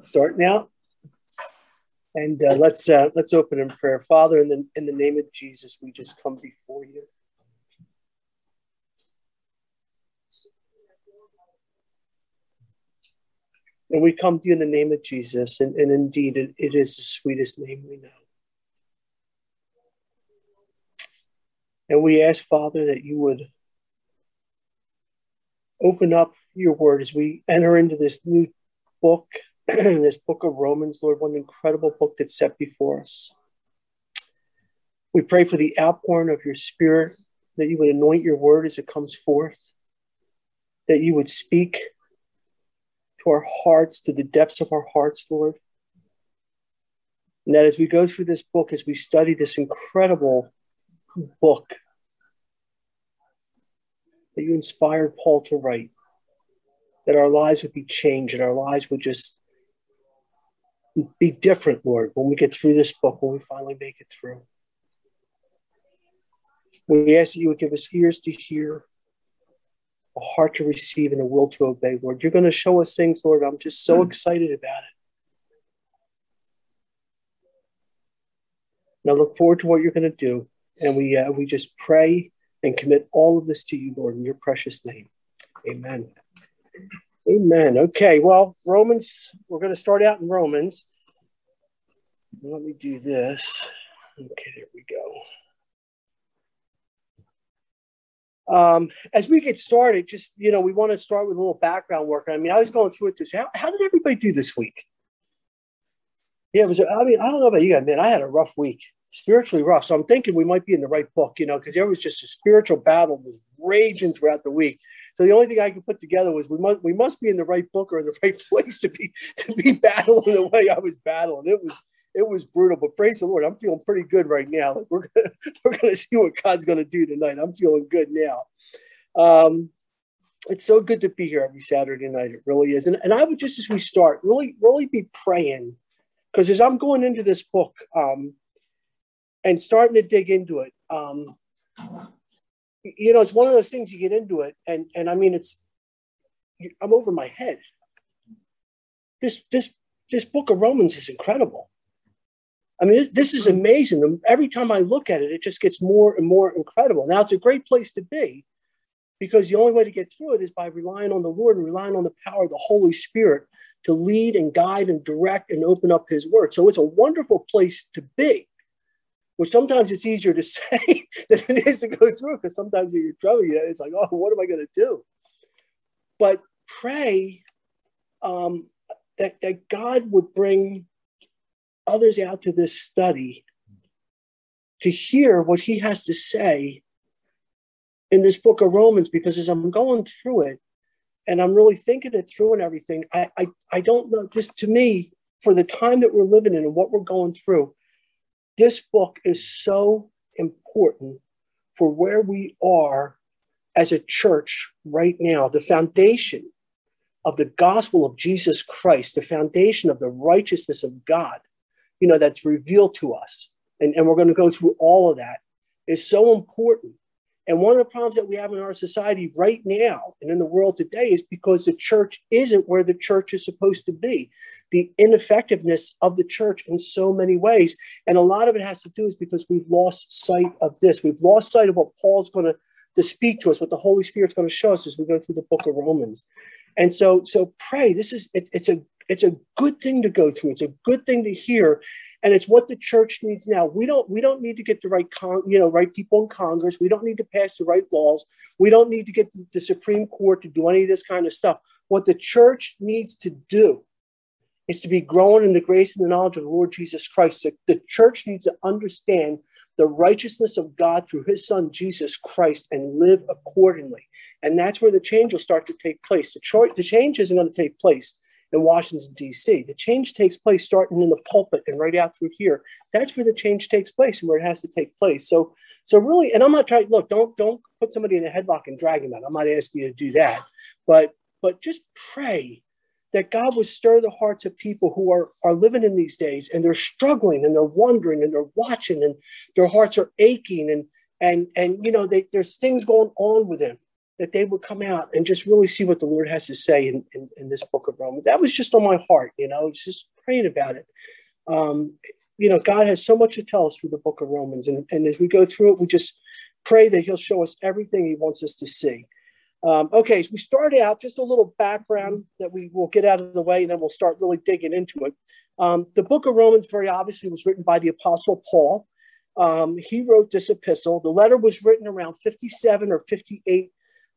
Starting now and uh, let's uh, let's open in prayer. Father, in the in the name of Jesus, we just come before you. And we come to you in the name of Jesus, and, and indeed, it, it is the sweetest name we know. And we ask, Father, that you would open up your word as we enter into this new book, this book of Romans, Lord, one incredible book that's set before us. We pray for the outpouring of your spirit, that you would anoint your word as it comes forth, that you would speak to our hearts, to the depths of our hearts, Lord. And that as we go through this book, as we study this incredible book that you inspired Paul to write, that our lives would be changed and our lives would just be different, Lord, when we get through this book, when we finally make it through. We ask that you would give us ears to hear, a heart to receive, and a will to obey, Lord. You're going to show us things, Lord. I'm just so excited about it. I look forward to what you're going to do. And we, uh, we just pray and commit all of this to you, Lord, in your precious name. Amen. Amen. Okay, well, Romans, we're going to start out in Romans. Let me do this. Okay, there we go. Um, as we get started, just, you know, we want to start with a little background work. I mean, I was going through it this. How, how did everybody do this week? Yeah, it was, I mean, I don't know about you guys, man. I had a rough week spiritually rough. So I'm thinking we might be in the right book, you know, because there was just a spiritual battle was raging throughout the week. So the only thing I could put together was we must we must be in the right book or in the right place to be to be battling the way I was battling. It was it was brutal, but praise the Lord, I'm feeling pretty good right now. Like we're gonna we're gonna see what God's gonna do tonight. I'm feeling good now. Um, it's so good to be here every Saturday night. It really is. And, and I would just as we start, really, really be praying. Because as I'm going into this book, um, and starting to dig into it. Um, you know, it's one of those things you get into it, and and I mean, it's I'm over my head. This this this book of Romans is incredible. I mean, this, this is amazing. Every time I look at it, it just gets more and more incredible. Now, it's a great place to be because the only way to get through it is by relying on the Lord and relying on the power of the Holy Spirit to lead and guide and direct and open up His Word. So it's a wonderful place to be which sometimes it's easier to say than it is to go through because sometimes when you're trouble, you know, it's like, oh, what am I going to do? But pray um, that, that God would bring others out to this study to hear what he has to say in this book of Romans, because as I'm going through it and I'm really thinking it through and everything, I, I, I don't know, just to me, for the time that we're living in and what we're going through, this book is so important for where we are as a church right now. The foundation of the gospel of Jesus Christ, the foundation of the righteousness of God, you know, that's revealed to us. And, and we're going to go through all of that is so important. And one of the problems that we have in our society right now and in the world today is because the church isn't where the church is supposed to be the ineffectiveness of the church in so many ways. And a lot of it has to do is because we've lost sight of this. We've lost sight of what Paul's going to, to speak to us, what the Holy Spirit's going to show us as we go through the book of Romans. And so, so pray. This is it's it's a it's a good thing to go through. It's a good thing to hear and it's what the church needs now we don't we don't need to get the right con, you know right people in congress we don't need to pass the right laws we don't need to get the, the, supreme court to do any of this kind of stuff what the church needs to do is to be growing in the grace and the knowledge of the Lord Jesus Christ. The church needs to understand the righteousness of God through his son, Jesus Christ, and live accordingly. And that's where the change will start to take place. The, cho- the change isn't going to take place in Washington, D.C. The change takes place starting in the pulpit and right out through here. That's where the change takes place and where it has to take place. So, so really, and I'm not trying, look, don't, don't put somebody in a headlock and drag him out. I'm not asking you to do that, but, but just pray that God would stir the hearts of people who are, are living in these days and they're struggling and they're wondering and they're watching and their hearts are aching and and and you know they, there's things going on with them that they would come out and just really see what the Lord has to say in, in, in this book of Romans. That was just on my heart, you know, just praying about it. Um, you know, God has so much to tell us through the book of Romans. And, and as we go through it, we just pray that He'll show us everything He wants us to see. Um, okay, so we start out just a little background that we will get out of the way, and then we'll start really digging into it. Um, the book of Romans, very obviously, was written by the Apostle Paul. Um, he wrote this epistle. The letter was written around 57 or 58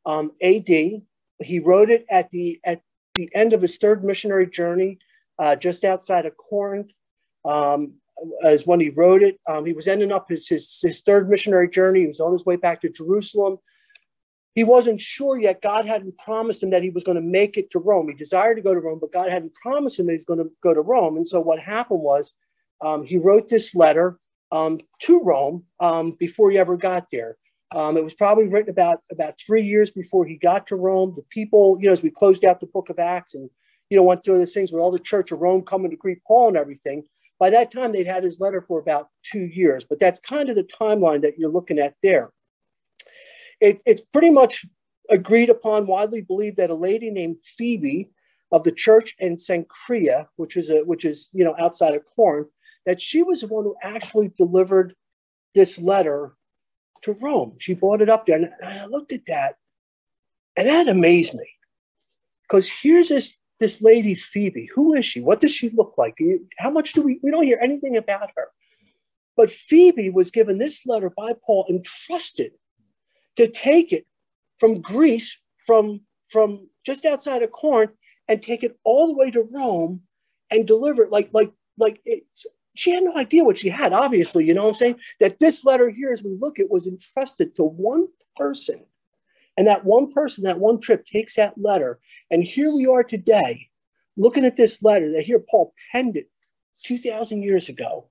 um, AD. He wrote it at the at the end of his third missionary journey, uh, just outside of Corinth. Um, as when he wrote it, um, he was ending up his, his his third missionary journey. He was on his way back to Jerusalem he wasn't sure yet. God hadn't promised him that he was going to make it to Rome. He desired to go to Rome, but God hadn't promised him that he's going to go to Rome. And so what happened was um, he wrote this letter um, to Rome um, before he ever got there. Um, it was probably written about about three years before he got to Rome. The people, you know, as we closed out the book of Acts and you know went through those things with all the Church of Rome coming to greet Paul and everything. By that time, they'd had his letter for about two years. But that's kind of the timeline that you're looking at there it, it's pretty much agreed upon, widely believed that a lady named Phoebe of the church in Cenchrea, which is a which is you know outside of Corinth, that she was the one who actually delivered this letter to Rome. She brought it up there, and I looked at that, and that amazed me, because here's this this lady Phoebe. Who is she? What does she look like? How much do we? We don't hear anything about her. But Phoebe was given this letter by Paul, entrusted to take it from Greece, from, from just outside of Corinth, and take it all the way to Rome and deliver it like, like, like it, she had no idea what she had, obviously, you know what I'm saying? That this letter here, as we look, it was entrusted to one person. And that one person, that one trip takes that letter. And here we are today, looking at this letter that here Paul penned it 2,000 years ago.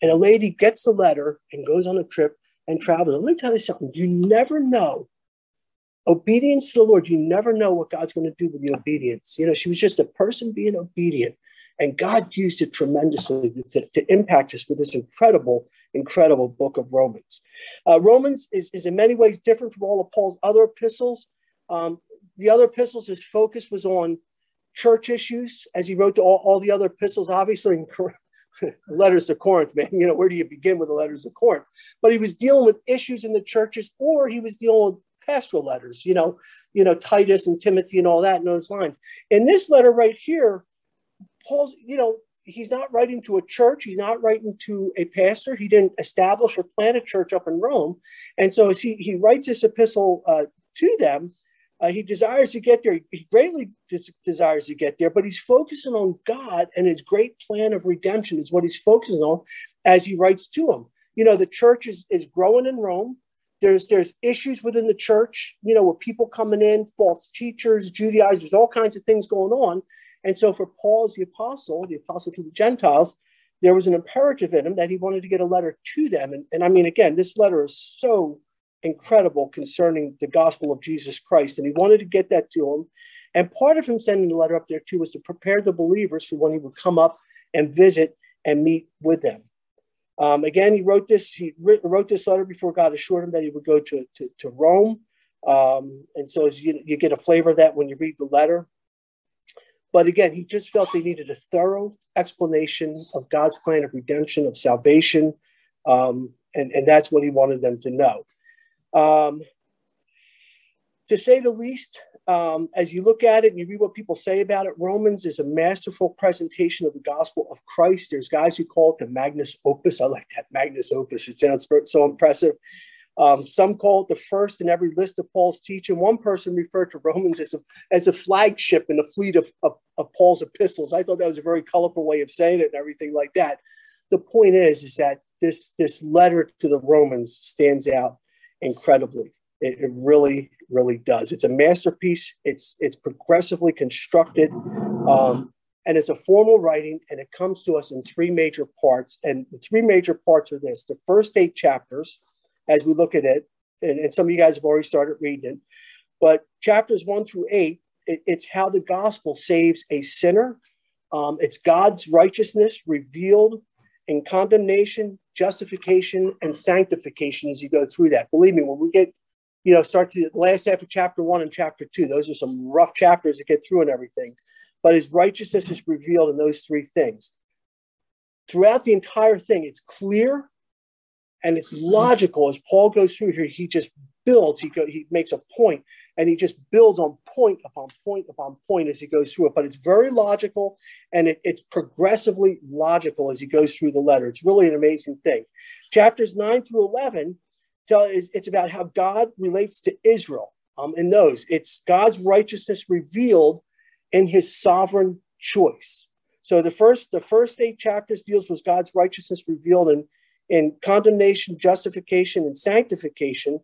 And a lady gets the letter and goes on a trip and travel. Let me tell you something. You never know. Obedience to the Lord, you never know what God's going to do with the obedience. You know, she was just a person being obedient, and God used it tremendously to, to impact us with this incredible, incredible book of Romans. Uh, Romans is, is in many ways different from all of Paul's other epistles. Um, the other epistles, his focus was on church issues, as he wrote to all, all the other epistles, obviously letters to Corinth, man. You know, where do you begin with the letters to Corinth? But he was dealing with issues in the churches, or he was dealing with pastoral letters, you know, you know, Titus and Timothy and all that in those lines. In this letter right here, Paul's, you know, he's not writing to a church, he's not writing to a pastor. He didn't establish or plant a church up in Rome. And so as he, he writes this epistle uh, to them, uh, he desires to get there. He greatly des- desires to get there, but he's focusing on God and his great plan of redemption is what he's focusing on as he writes to them. You know, the church is, is growing in Rome. There's there's issues within the church, you know, with people coming in, false teachers, Judaizers, all kinds of things going on. And so for Paul as the apostle, the apostle to the Gentiles, there was an imperative in him that he wanted to get a letter to them. And, and I mean, again, this letter is so incredible concerning the gospel of Jesus Christ. And he wanted to get that to them. And part of him sending the letter up there too was to prepare the believers for when he would come up and visit and meet with them. Um, again, he wrote this. He wrote this letter before God assured him that he would go to, to, to Rome. Um, and so you, you get a flavor of that when you read the letter. But again, he just felt they needed a thorough explanation of God's plan of redemption, of salvation. Um, and, and that's what he wanted them to know. Um, to say the least, um, as you look at it and you read what people say about it, Romans is a masterful presentation of the gospel of Christ. There's guys who call it the Magnus Opus. I like that Magnus Opus. It sounds so impressive. Um, some call it the first in every list of Paul's teaching. One person referred to Romans as a, as a flagship in the fleet of, of, of Paul's epistles. I thought that was a very colorful way of saying it and everything like that. The point is, is that this, this letter to the Romans stands out incredibly. It, it, really, really does. It's a masterpiece. It's it's progressively constructed, um, and it's a formal writing, and it comes to us in three major parts. And the three major parts are this: the first eight chapters, as we look at it, and, and some of you guys have already started reading it, but chapters one through eight, it, it's how the gospel saves a sinner. Um, it's God's righteousness revealed in condemnation, justification, and sanctification as you go through that. Believe me, when we get you know, start to the last half of chapter one and chapter two. Those are some rough chapters to get through and everything. But his righteousness is revealed in those three things. Throughout the entire thing, it's clear and it's logical. As Paul goes through here, he just builds, he, go, he makes a point and he just builds on point upon point upon point as he goes through it. But it's very logical and it, it's progressively logical as he goes through the letter. It's really an amazing thing. Chapters 9 through 11 tell, is, it's about how God relates to Israel. Um, in those, it's God's righteousness revealed in his sovereign choice. So the first the first eight chapters deals with God's righteousness revealed in, in condemnation, justification, and sanctification.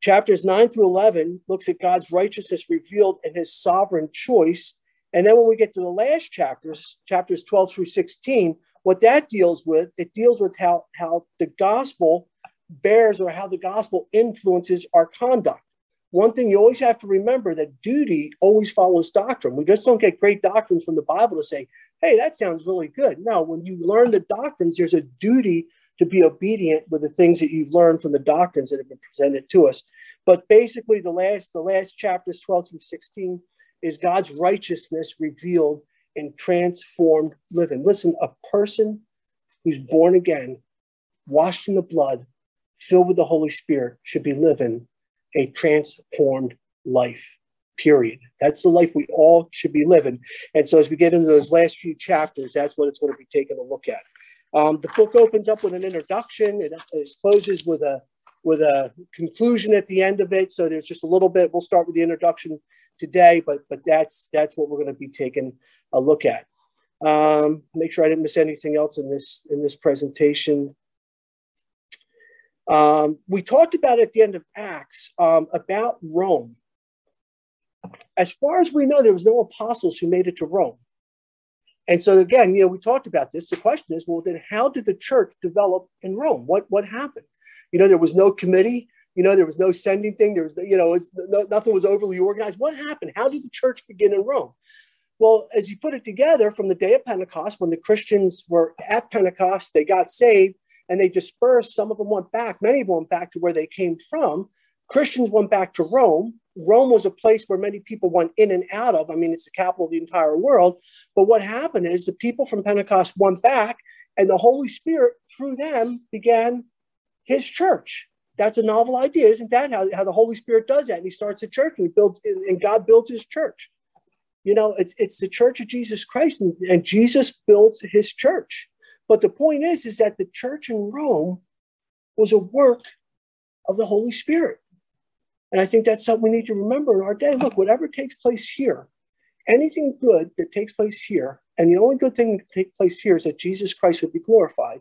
Chapters 9 through 11 looks at God's righteousness revealed in his sovereign choice. And then when we get to the last chapters, chapters 12 through 16, what that deals with, it deals with how, how the gospel bears or how the gospel influences our conduct. One thing you always have to remember that duty always follows doctrine. We just don't get great doctrines from the Bible to say, hey, that sounds really good. No, when you learn the doctrines, there's a duty to be obedient with the things that you've learned from the doctrines that have been presented to us. But basically, the last the last chapters 12 through 16 is God's righteousness revealed in transformed living. Listen, a person who's born again, washed in the blood, filled with the Holy Spirit, should be living a transformed life. Period. That's the life we all should be living. And so, as we get into those last few chapters, that's what it's going to be taking a look at. Um, the book opens up with an introduction. It, it, closes with a with a conclusion at the end of it. So there's just a little bit. We'll start with the introduction today, but but that's that's what we're going to be taking a look at. Um, make sure I didn't miss anything else in this in this presentation. Um, we talked about at the end of Acts um, about Rome. As far as we know, there was no apostles who made it to Rome. And so again, you know, we talked about this. The question is, well, then how did the church develop in Rome? What what happened? You know, there was no committee. You know, there was no sending thing. There was, you know, was, no, nothing was overly organized. What happened? How did the church begin in Rome? Well, as you put it together, from the day of Pentecost, when the Christians were at Pentecost, they got saved and they dispersed. Some of them went back. Many of them went back to where they came from. Christians went back to Rome. Rome was a place where many people went in and out of. I mean, it's the capital of the entire world. But what happened is the people from Pentecost went back, and the Holy Spirit, through them, began his church. That's a novel idea, isn't that? How, how the Holy Spirit does that. And he starts a church and he builds, and God builds his church. You know, it's, it's the church of Jesus Christ, and, and Jesus builds his church. But the point is, is that the church in Rome was a work of the Holy Spirit. And I think that's something we need to remember in our day. Look, whatever takes place here, anything good that takes place here, and the only good thing that takes place here is that Jesus Christ would be glorified,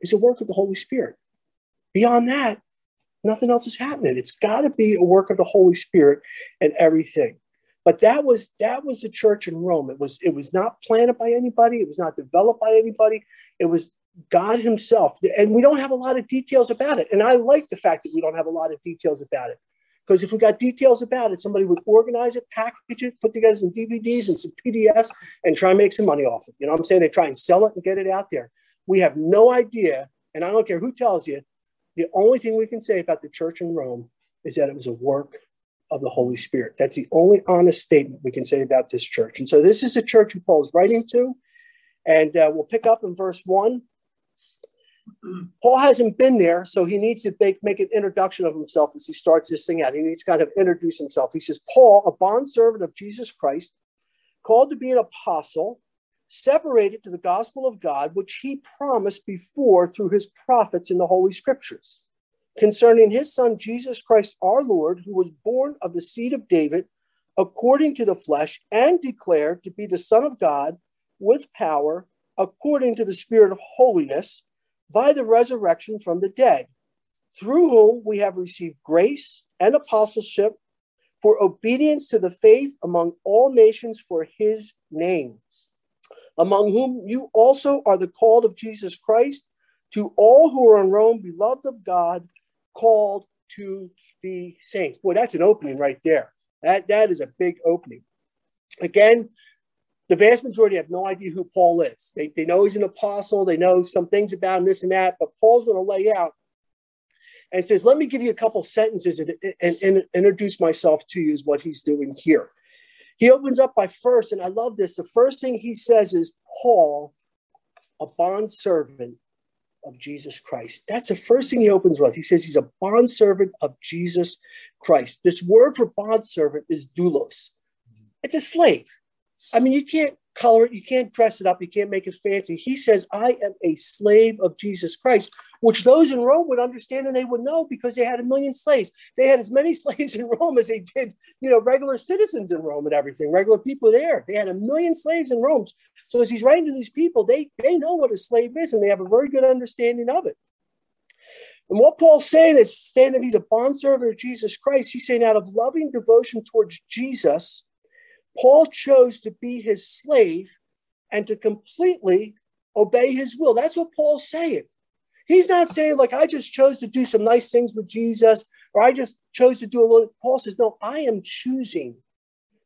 is a work of the Holy Spirit. Beyond that, nothing else is happening. It's got to be a work of the Holy Spirit and everything. But that was that was the church in Rome. It was it was not planted by anybody. It was not developed by anybody. It was God Himself. And we don't have a lot of details about it. And I like the fact that we don't have a lot of details about it. Because if we got details about it, somebody would organize it, package it, put together some DVDs and some PDFs, and try and make some money off it. You know what I'm saying? They try and sell it and get it out there. We have no idea, and I don't care who tells you, the only thing we can say about the church in Rome is that it was a work of the Holy Spirit. That's the only honest statement we can say about this church. And so this is the church who Paul is writing to. And uh, we'll pick up in verse one. Paul hasn't been there, so he needs to make, make an introduction of himself as he starts this thing out. He needs to kind of introduce himself. He says, Paul, a bondservant of Jesus Christ, called to be an apostle, separated to the gospel of God, which he promised before through his prophets in the Holy Scriptures, concerning his son Jesus Christ our Lord, who was born of the seed of David according to the flesh and declared to be the Son of God with power according to the Spirit of holiness by the resurrection from the dead, through whom we have received grace and apostleship for obedience to the faith among all nations for his name, among whom you also are the called of Jesus Christ, to all who are in Rome, beloved of God, called to be saints. Boy, that's an opening right there. That, that is a big opening. Again, the vast majority have no idea who Paul is. They, they know he's an apostle, they know some things about him, this and that, but Paul's going to lay out and says, Let me give you a couple sentences and, and, and introduce myself to you, is what he's doing here. He opens up by first, and I love this. The first thing he says is, Paul, a bond servant of Jesus Christ. That's the first thing he opens with. He says he's a bond servant of Jesus Christ. This word for bond servant is doulos. It's a slave. I mean, you can't color it, you can't dress it up, you can't make it fancy. He says, I am a slave of Jesus Christ, which those in Rome would understand and they would know because they had a million slaves. They had as many slaves in Rome as they did, you know, regular citizens in Rome and everything, regular people there. They had a million slaves in Rome. So as he's writing to these people, they, they know what a slave is and they have a very good understanding of it. And what Paul's saying is saying that he's a bondservant of Jesus Christ. He's saying out of loving devotion towards Jesus, Paul chose to be his slave and to completely obey his will. That's what Paul's saying. He's not saying, like, I just chose to do some nice things with Jesus, or I just chose to do a little. Paul says, no, I am choosing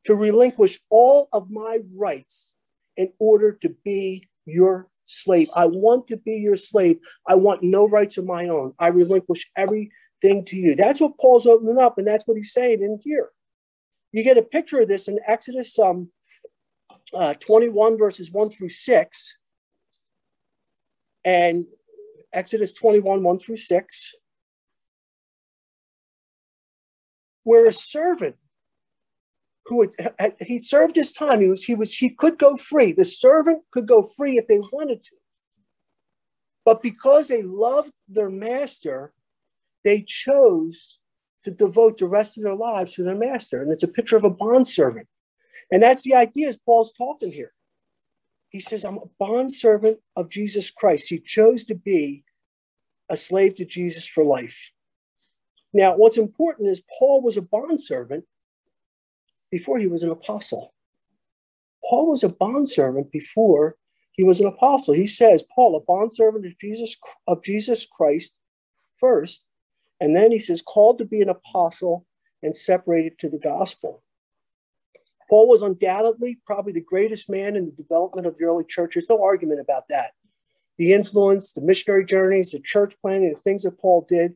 to relinquish all of my rights in order to be your slave. I want to be your slave. I want no rights of my own. I relinquish everything to you. That's what Paul's opening up, and that's what he's saying in here. You get a picture of this in Exodus um, uh, 21, verses 1 through 6. And Exodus 21, 1 through 6, where a servant who had, he served his time, he was, he was he could go free. The servant could go free if they wanted to. But because they loved their master, they chose to devote the rest of their lives to their master. And it's a picture of a bondservant. And that's the idea as Paul's talking here. He says, I'm a bondservant of Jesus Christ. He chose to be a slave to Jesus for life. Now, what's important is Paul was a bondservant before he was an apostle. Paul was a bondservant before he was an apostle. He says, Paul, a bondservant of Jesus, of Jesus Christ first, and then he says, called to be an apostle and separated to the gospel. Paul was undoubtedly probably the greatest man in the development of the early church. There's no argument about that. The influence, the missionary journeys, the church planting, the things that Paul did.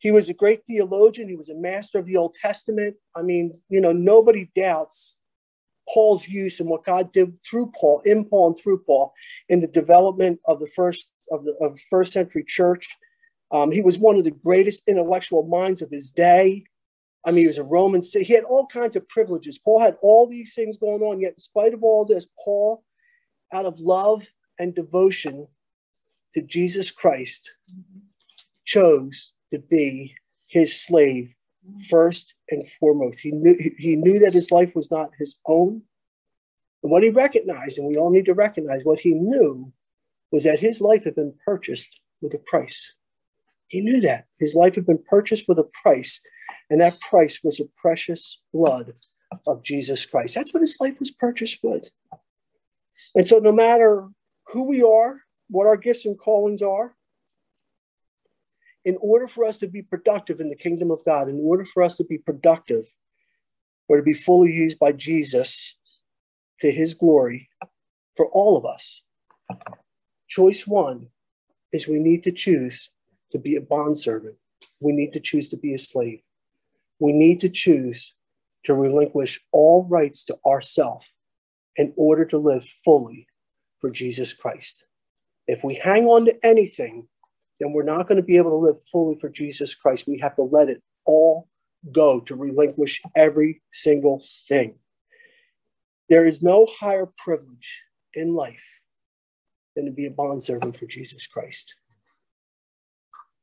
He was a great theologian. He was a master of the Old Testament. I mean, you know, nobody doubts Paul's use and what God did through Paul, in Paul and through Paul, in the development of the first of the of first century church um, he was one of the greatest intellectual minds of his day. I mean, he was a Roman. He had all kinds of privileges. Paul had all these things going on. Yet, in spite of all this, Paul, out of love and devotion to Jesus Christ, chose to be his slave first and foremost. He knew, he knew that his life was not his own. And what he recognized, and we all need to recognize, what he knew was that his life had been purchased with a price. He knew that. His life had been purchased with a price, and that price was the precious blood of Jesus Christ. That's what his life was purchased with. And so, no matter who we are, what our gifts and callings are, in order for us to be productive in the kingdom of God, in order for us to be productive or to be fully used by Jesus to his glory for all of us, choice one is we need to choose to be a bondservant. We need to choose to be a slave. We need to choose to relinquish all rights to ourself in order to live fully for Jesus Christ. If we hang on to anything, then we're not going to be able to live fully for Jesus Christ. We have to let it all go to relinquish every single thing. There is no higher privilege in life than to be a bondservant for Jesus Christ.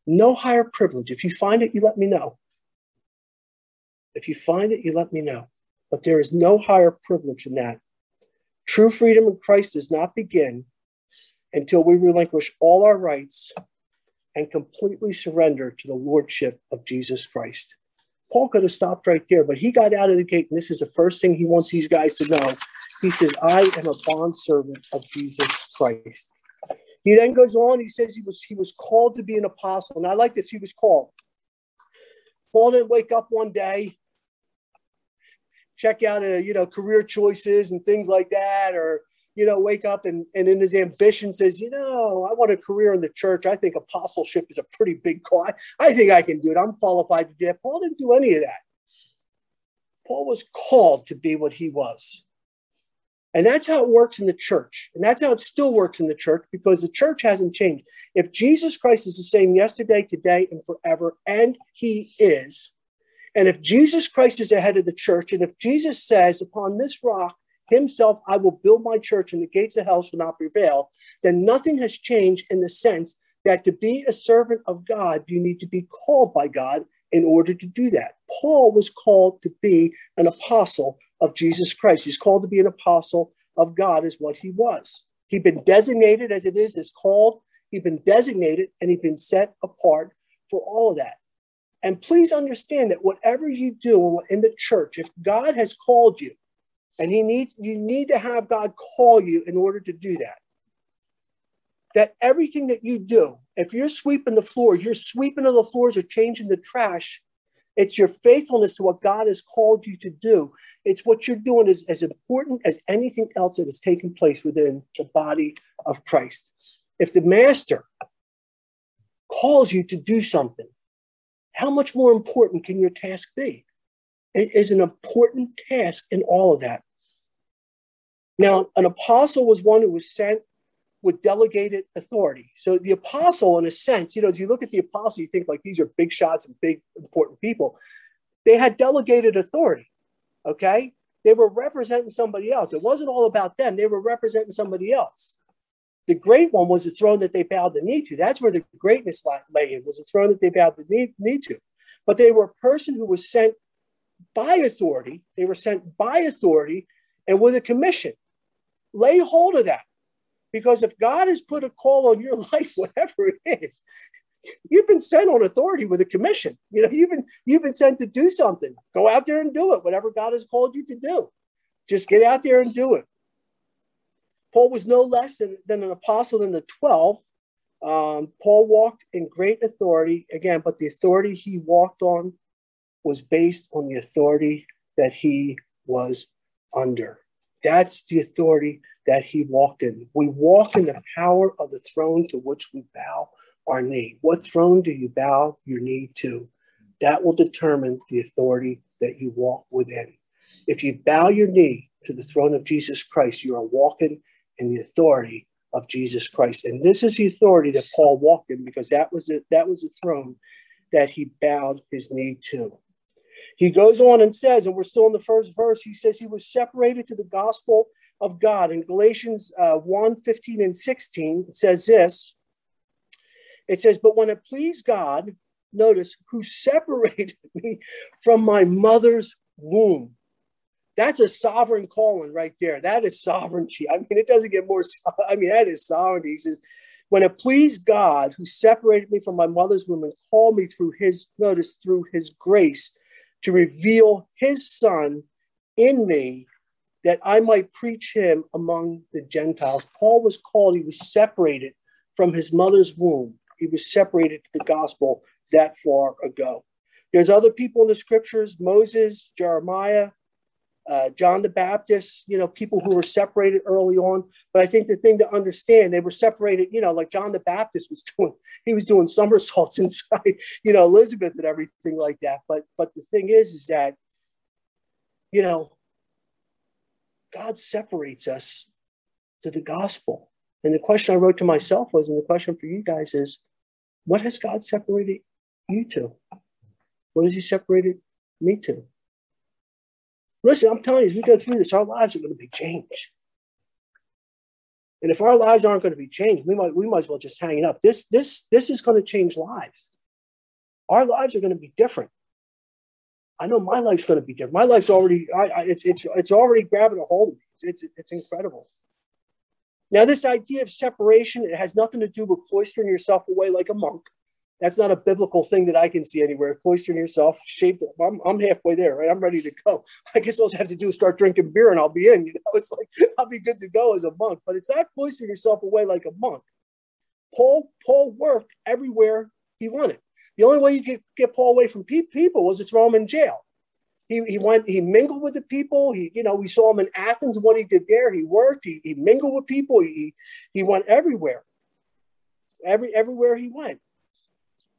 No higher privilege. If you find it, you let me know. If you find it, you let me know. But there is no higher privilege than that. True freedom in Christ does not begin until we relinquish all our rights and completely surrender to the lordship of Jesus Christ. Paul could have stopped right there, but he got out of the gate, and this is the first thing he wants these guys to know. He says, I am a bondservant of Jesus Christ. He then goes on, he says he was he was called to be an apostle. And I like this, he was called. Paul didn't wake up one day, check out uh, you know, career choices and things like that, or you know, wake up and, and in his ambition says, you know, I want a career in the church. I think apostleship is a pretty big call. I, I think I can do it. I'm qualified to do it. Paul didn't do any of that. Paul was called to be what he was. And that's how it works in the church. And that's how it still works in the church because the church hasn't changed. If Jesus Christ is the same yesterday, today, and forever, and he is, and if Jesus Christ is ahead of the church, and if Jesus says, upon this rock, himself, I will build my church, and the gates of hell shall not prevail, then nothing has changed in the sense that to be a servant of God, you need to be called by God in order to do that. Paul was called to be an apostle of Jesus Christ. He's called to be an apostle of God, is what he was. He'd been designated as it is, is, called. He'd been designated and he'd been set apart for all of that. And please understand that whatever you do in the church, if God has called you, and he needs you need to have God call you in order to do that. That everything that you do, if you're sweeping the floor, you're sweeping of the floors or changing the trash, it's your faithfulness to what God has called you to do. It's what you're doing is as important as anything else that has taken place within the body of Christ. If the master calls you to do something, how much more important can your task be? It is an important task in all of that. Now, an apostle was one who was sent with delegated authority. So the apostle, in a sense, you know, as you look at the apostle, you think like these are big shots and big important people. They had delegated authority. Okay. They were representing somebody else. It wasn't all about them, they were representing somebody else. The great one was the throne that they bowed the knee to. That's where the greatness lay in, was the throne that they bowed the knee, knee to. But they were a person who was sent by authority. They were sent by authority and with a commission. Lay hold of that. Because if God has put a call on your life, whatever it is, you've been sent on authority with a commission. You know, you've been you've been sent to do something. Go out there and do it. Whatever God has called you to do. Just get out there and do it. Paul was no less than, than an apostle than the 12. Um, Paul walked in great authority, again, but the authority he walked on was based on the authority that he was under. That's the authority that he walked in. We walk in the power of the throne to which we bow our knee. What throne do you bow your knee to? That will determine the authority that you walk within. If you bow your knee to the throne of Jesus Christ, you are walking in the authority of Jesus Christ. And this is the authority that Paul walked in because that was it, that was the throne that he bowed his knee to. He goes on and says, and we're still in the first verse, he says he was separated to the gospel of God. In Galatians uh, 1 15 and 16, it says this it says, But when it pleased God, notice, who separated me from my mother's womb. That's a sovereign calling right there. That is sovereignty. I mean, it doesn't get more, I mean, that is sovereignty. He says, when it pleased God, who separated me from my mother's womb and called me through his, notice, through his grace to reveal his son in me that I might preach him among the Gentiles. Paul was called, he was separated from his mother's womb. He was separated to the gospel that far ago. There's other people in the scriptures Moses, Jeremiah, uh, John the Baptist, you know, people who were separated early on. But I think the thing to understand, they were separated, you know, like John the Baptist was doing, he was doing somersaults inside, you know, Elizabeth and everything like that. But but the thing is, is that, you know, God separates us to the gospel. And the question I wrote to myself was, and the question for you guys is, what has God separated you to? What has He separated me to? Listen, I'm telling you, as we go through this, our lives are going to be changed. And if our lives aren't going to be changed, we might we might as well just hang it up. This this this is going to change lives. Our lives are going to be different. I know my life's going to be different. My life's already, I, I, it's, it's, it's already grabbing a hold of me. It's, it's, it's incredible. Now, this idea of separation, it has nothing to do with cloistering yourself away like a monk. That's not a biblical thing that I can see anywhere. Cloistering yourself, shave the, I'm, I'm halfway there, right? I'm ready to go. I guess all I have to do is start drinking beer and I'll be in. You know, it's like I'll be good to go as a monk. But it's not cloistering yourself away like a monk. Paul, Paul worked everywhere he wanted. The only way you could get Paul away from people was to throw him in jail. he, he went, he mingled with the people. He, you know, we saw him in Athens, what he did there. He worked, he, he mingled with people, he, he went everywhere. Every everywhere he went.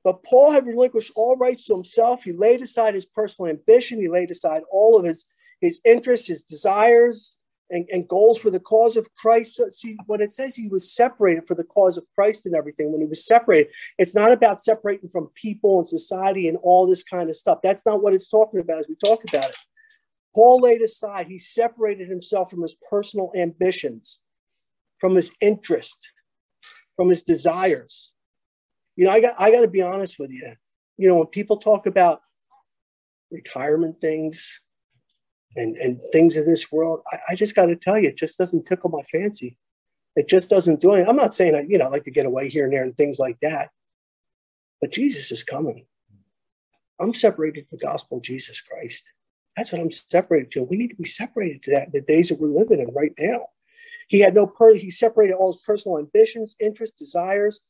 But Paul had relinquished all rights to himself. He laid aside his personal ambition. He laid aside all of his, his interests, his desires, and, and goals for the cause of Christ. See, what it says, he was separated for the cause of Christ and everything. When he was separated, it's not about separating from people and society and all this kind of stuff. That's not what it's talking about as we talk about it. Paul laid aside, he separated himself from his personal ambitions, from his interest, from his desires you know, I got I got to be honest with you. You know, when people talk about retirement things and and things of this world, I, I just got to tell you, it just doesn't tickle my fancy. It just doesn't do it. I'm not saying I, you know, I like to get away here and there and things like that, but Jesus is coming. I'm separated to the gospel of Jesus Christ. That's what I'm separated to. We need to be separated to that the days that we're living in right now. He had no per he separated all his personal ambitions, interests, desires,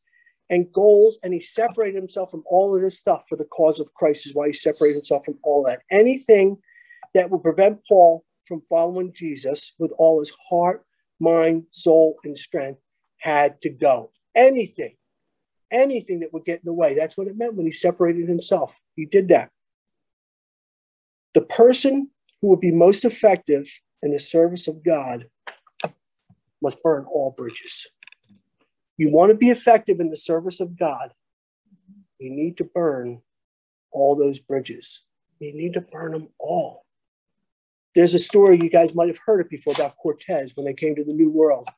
and goals, and he separated himself from all of this stuff for the cause of Christ, is why he separated himself from all that. Anything that would prevent Paul from following Jesus with all his heart, mind, soul, and strength had to go. Anything, anything that would get in the way. That's what it meant when he separated himself. He did that. The person who would be most effective in the service of God must burn all bridges. You want to be effective in the service of God, you need to burn all those bridges. You need to burn them all. There's a story you guys might have heard it before about Cortez when they came to the New World.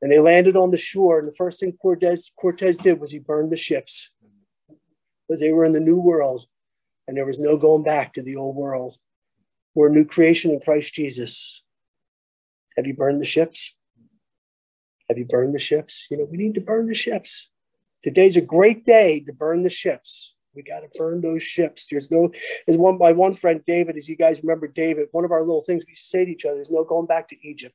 And they landed on the shore, and the first thing Cortez, Cortez did was he burned the ships because they were in the New World and there was no going back to the old world. We're a new creation in Christ Jesus. Have you burned the ships? Have you burned the ships? You know, we need to burn the ships. Today's a great day to burn the ships. We got to burn those ships. There's no, as one my one friend David, as you guys remember David, one of our little things we say to each other is no going back to Egypt.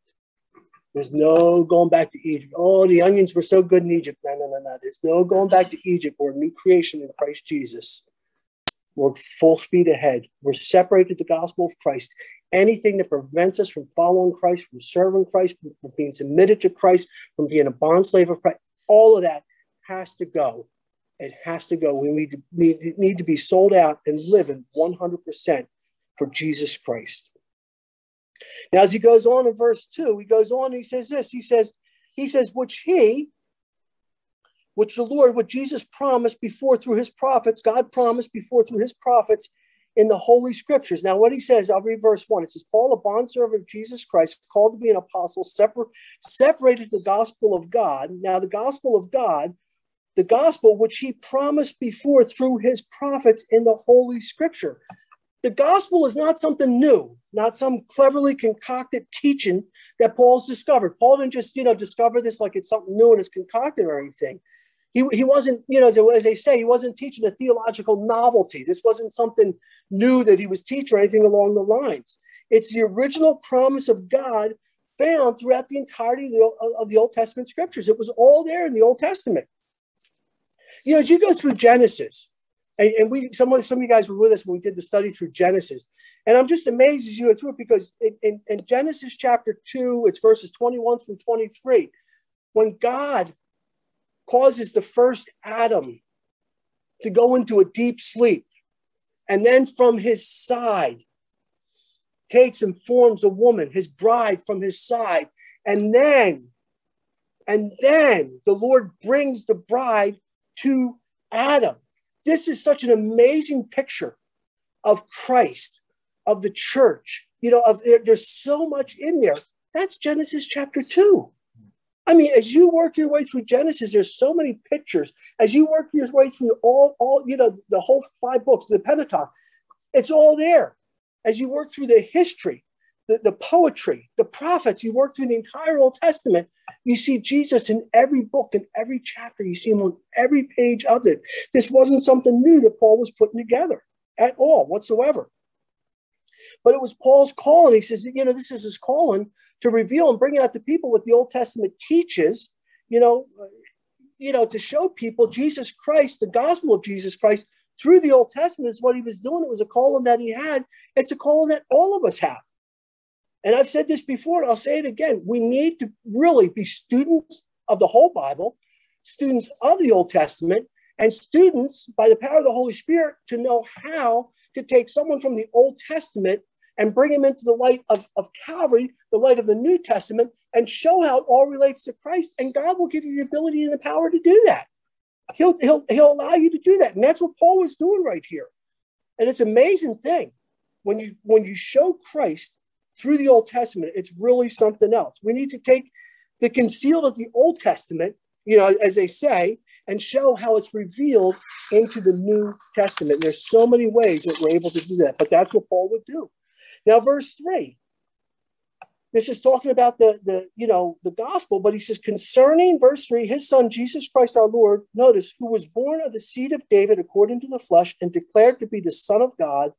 There's no going back to Egypt. Oh, the onions were so good in Egypt. No, no, no, no. There's no going back to Egypt. We're a new creation in Christ Jesus. We're full speed ahead. We're separated the gospel of Christ anything that prevents us from following Christ, from serving Christ, from being submitted to Christ, from being a bond slave of Christ, all of that has to go. It has to go. We need to, need, need to be sold out and live in 100% for Jesus Christ. Now, as he goes on in verse 2, he goes on, he says this, he says, he says, which he, which the Lord, what Jesus promised before through his prophets, God promised before through his prophets in the Holy Scriptures. Now, what he says, I'll read verse one. It says, Paul, a bondservant of Jesus Christ, called to be an apostle, separ- separated the gospel of God. Now, the gospel of God, the gospel which he promised before through his prophets in the Holy Scripture. The gospel is not something new, not some cleverly concocted teaching that Paul's discovered. Paul didn't just, you know, discover this like it's something new and it's concocted or anything. He, he wasn't, you know, as, as they say, he wasn't teaching a theological novelty. This wasn't something new that he was teaching or anything along the lines. It's the original promise of God found throughout the entirety of the, of the Old Testament scriptures. It was all there in the Old Testament. You know, as you go through Genesis, and, and we some of some of you guys were with us when we did the study through Genesis, and I'm just amazed as you go through it because in, in, in Genesis chapter two, it's verses 21 through 23, when God causes the first Adam to go into a deep sleep. And then from his side, takes and forms a woman, his bride from his side. And then, and then the Lord brings the bride to Adam. This is such an amazing picture of Christ, of the church. You know, of there's so much in there. That's Genesis chapter 2. I mean, as you work your way through Genesis, there's so many pictures. As you work your way through all, all you know, the whole five books, the Pentateuch, it's all there. As you work through the history, the, the poetry, the prophets, you work through the entire Old Testament, you see Jesus in every book, in every chapter. You see him on every page of it. This wasn't something new that Paul was putting together at all whatsoever. But it was Paul's calling. He says, you know, this is his calling to reveal and bring out to people what the Old Testament teaches, you know, you know, to show people Jesus Christ, the gospel of Jesus Christ, through the Old Testament is what he was doing. It was a calling that he had. It's a calling that all of us have. And I've said this before, and I'll say it again. We need to really be students of the whole Bible, students of the Old Testament, and students by the power of the Holy Spirit to know how take someone from the Old Testament and bring him into the light of, of Calvary, the light of the New Testament, and show how it all relates to Christ. And God will give you the ability and the power to do that. He'll, he'll, he'll allow you to do that. And that's what Paul was doing right here. And it's an amazing thing. When you when you show Christ through the Old Testament, it's really something else. We need to take the concealed of the Old Testament, you know, as they say, and show how it's revealed into the New Testament. There's so many ways that we're able to do that, but that's what Paul would do. Now, verse three. This is talking about the, the you know the gospel, but he says concerning verse three, his son Jesus Christ our Lord, notice, who was born of the seed of David according to the flesh and declared to be the Son of God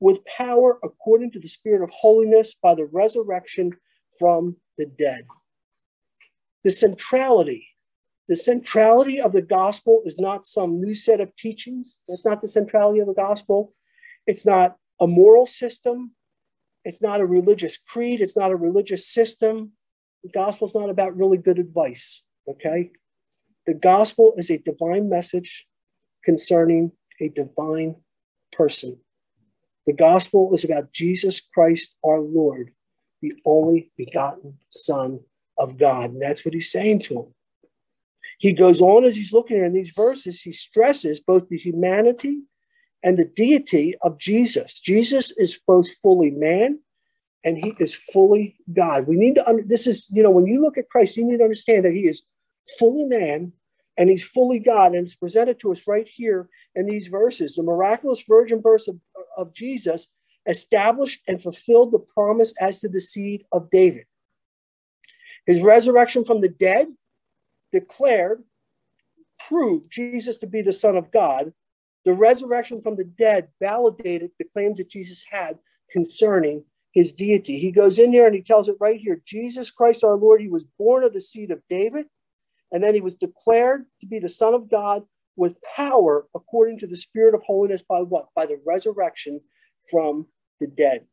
with power according to the Spirit of holiness by the resurrection from the dead. The centrality, the centrality of the gospel is not some new set of teachings. That's not the centrality of the gospel. It's not a moral system. It's not a religious creed. It's not a religious system. The gospel is not about really good advice, okay? The gospel is a divine message concerning a divine person. The gospel is about Jesus Christ our Lord, the only begotten Son of God. And that's what he's saying to him. He goes on as he's looking in these verses, he stresses both the humanity and the deity of Jesus. Jesus is both fully man and he is fully God. We need to, under, this is, you know, when you look at Christ, you need to understand that he is fully man and he's fully God. And it's presented to us right here in these verses. The miraculous virgin birth of, of Jesus established and fulfilled the promise as to the seed of David. His resurrection from the dead declared, proved Jesus to be the Son of God. The resurrection from the dead validated the claims that Jesus had concerning his deity. He goes in here and he tells it right here Jesus Christ our Lord, he was born of the seed of David, and then he was declared to be the Son of God with power according to the Spirit of holiness by what? By the resurrection from the dead.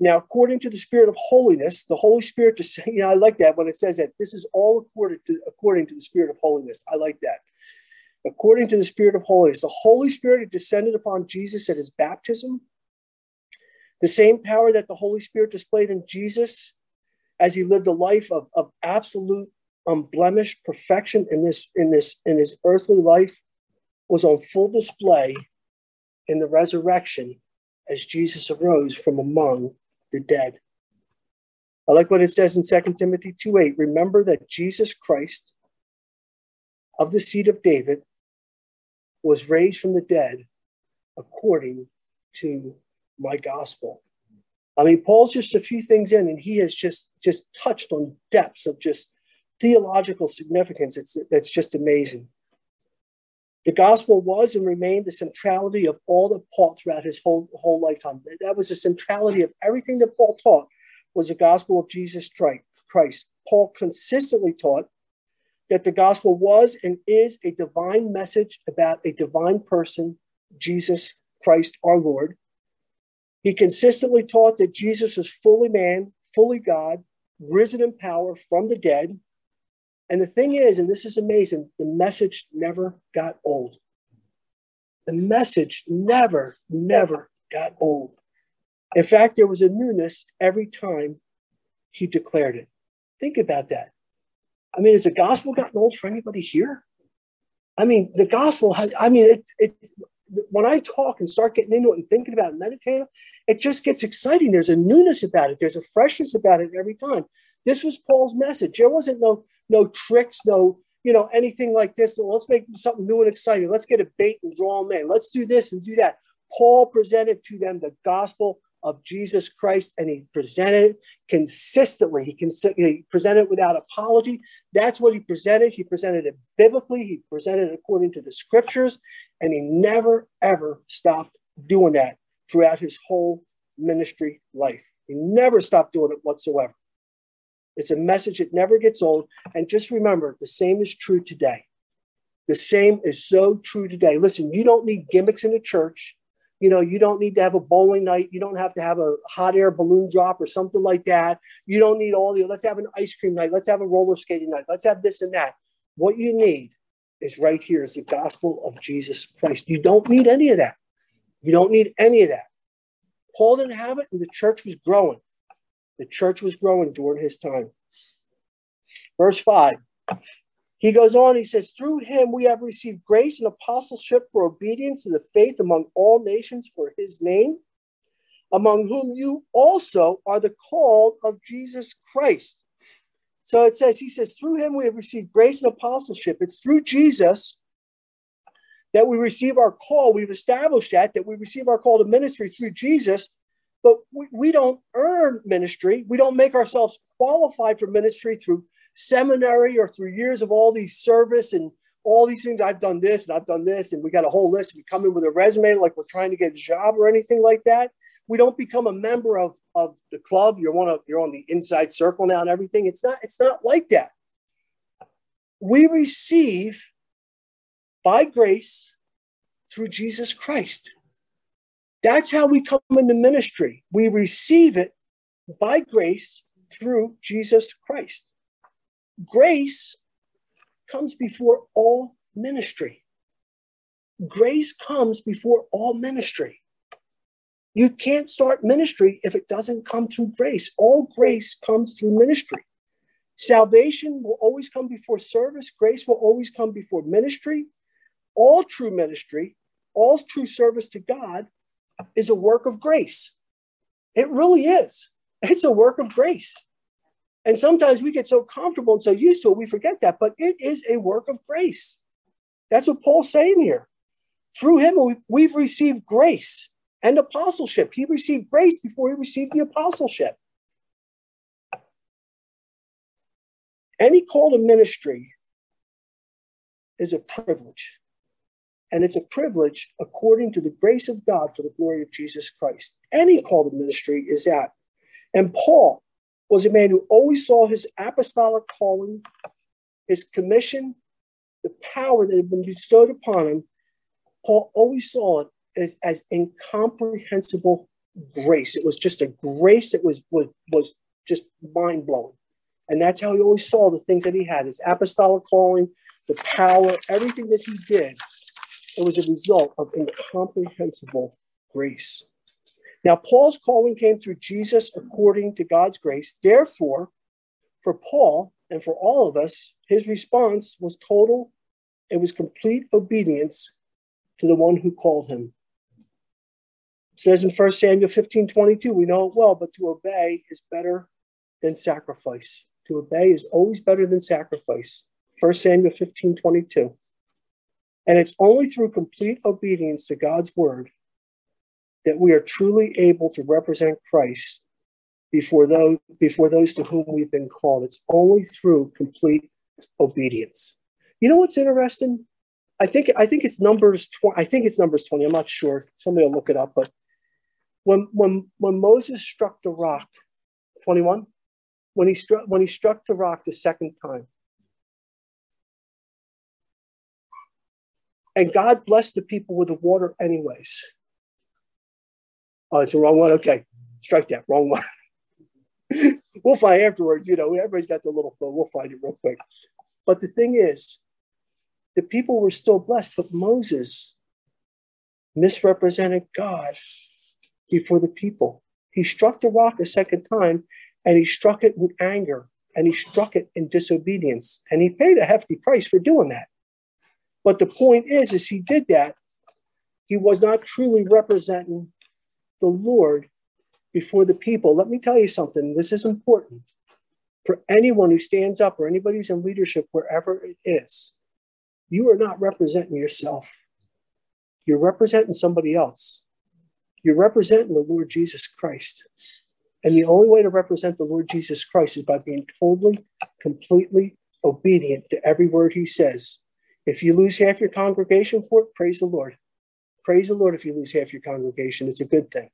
Now, according to the Spirit of holiness, the Holy Spirit, just, you know, I like that when it says that this is all according to, according to the Spirit of holiness. I like that. According to the Spirit of holiness, the Holy Spirit descended upon Jesus at his baptism. The same power that the Holy Spirit displayed in Jesus as he lived a life of, of absolute um, unblemished perfection in this in this in his earthly life was on full display in the resurrection as Jesus arose from among the dead. I like what it says in 2 Timothy 2 8. Remember that Jesus Christ of the seed of David was raised from the dead according to my gospel. I mean, Paul's just a few things in, and he has just just touched on depths of just theological significance. It's that's just amazing. The gospel was and remained the centrality of all that Paul throughout his whole, whole lifetime. That was the centrality of everything that Paul taught was the gospel of Jesus Christ. Paul consistently taught that the gospel was and is a divine message about a divine person, Jesus Christ our Lord. He consistently taught that Jesus was fully man, fully God, risen in power from the dead, and the thing is, and this is amazing, the message never got old. The message never, never got old. In fact, there was a newness every time he declared it. Think about that. I mean, has the gospel gotten old for anybody here? I mean, the gospel has, I mean, it, it, when I talk and start getting into it and thinking about it, meditating, it just gets exciting. There's a newness about it. There's a freshness about it every time. This was Paul's message. There wasn't no no tricks, no you know anything like this. Let's make something new and exciting. Let's get a bait and draw them in. Let's do this and do that. Paul presented to them the gospel of Jesus Christ, and he presented it consistently. He, cons- he presented it without apology. That's what he presented. He presented it biblically. He presented it according to the scriptures, and he never ever stopped doing that throughout his whole ministry life. He never stopped doing it whatsoever. It's a message that never gets old. And just remember, the same is true today. The same is so true today. Listen, you don't need gimmicks in the church. You know, you don't need to have a bowling night. You don't have to have a hot air balloon drop or something like that. You don't need all the, let's have an ice cream night. Let's have a roller skating night. Let's have this and that. What you need is right here is the gospel of Jesus Christ. You don't need any of that. You don't need any of that. Paul didn't have it, and the church was growing. The church was growing during his time. Verse 5. He goes on, he says, Through him we have received grace and apostleship for obedience to the faith among all nations for his name, among whom you also are the called of Jesus Christ. So it says, he says, through him we have received grace and apostleship. It's through Jesus that we receive our call. We've established that, that we receive our call to ministry through Jesus, but we, we don't earn ministry. We don't make ourselves qualified for ministry through seminary or through years of all these service and all these things. I've done this and I've done this, and we got a whole list. We come in with a resume like we're trying to get a job or anything like that we don't become a member of, of the club. You're one of you're on the inside circle now and everything. It's not it's not like that. We receive by grace through Jesus Christ. That's how we come into ministry. We receive it by grace through Jesus Christ. Grace comes before all ministry. Grace comes before all ministry. You can't start ministry if it doesn't come through grace. All grace comes through ministry. Salvation will always come before service, grace will always come before ministry. All true ministry, all true service to God is a work of grace. It really is. It's a work of grace. And sometimes we get so comfortable and so used to it, we forget that, but it is a work of grace. That's what Paul's saying here. Through him, we've received grace and apostleship. He received grace before he received the apostleship. Any call to ministry is a privilege. And it's a privilege according to the grace of God for the glory of Jesus Christ. Any call to ministry is that. And Paul was a man who always saw his apostolic calling, his commission, the power that had been bestowed upon him. Paul always saw it as, as incomprehensible grace. It was just a grace that was, was, was just mind blowing. And that's how he always saw the things that he had his apostolic calling, the power, everything that he did. It was a result of incomprehensible grace. Now, Paul's calling came through Jesus according to God's grace. Therefore, for Paul and for all of us, his response was total, it was complete obedience to the one who called him says in 1 Samuel 15 22, we know it well, but to obey is better than sacrifice. To obey is always better than sacrifice. 1 Samuel 15 22. And it's only through complete obedience to God's word that we are truly able to represent Christ before those, before those to whom we've been called. It's only through complete obedience. You know what's interesting? I think I think it's numbers. Tw- I think it's numbers twenty. I'm not sure. Somebody will look it up. But when, when, when Moses struck the rock, 21, when he struck when he struck the rock the second time. And God blessed the people with the water anyways. Oh, it's the wrong one. Okay, strike that wrong one. we'll find afterwards. You know, everybody's got their little phone. We'll find it real quick. But the thing is, the people were still blessed, but Moses misrepresented God before the people. He struck the rock a second time and he struck it with anger and he struck it in disobedience and he paid a hefty price for doing that. But the point is, is he did that. He was not truly representing the Lord before the people. Let me tell you something. This is important for anyone who stands up or anybody who's in leadership, wherever it is. You are not representing yourself. You're representing somebody else. You're representing the Lord Jesus Christ. And the only way to represent the Lord Jesus Christ is by being totally, completely obedient to every word he says. If you lose half your congregation for it, praise the Lord. Praise the Lord if you lose half your congregation. It's a good thing.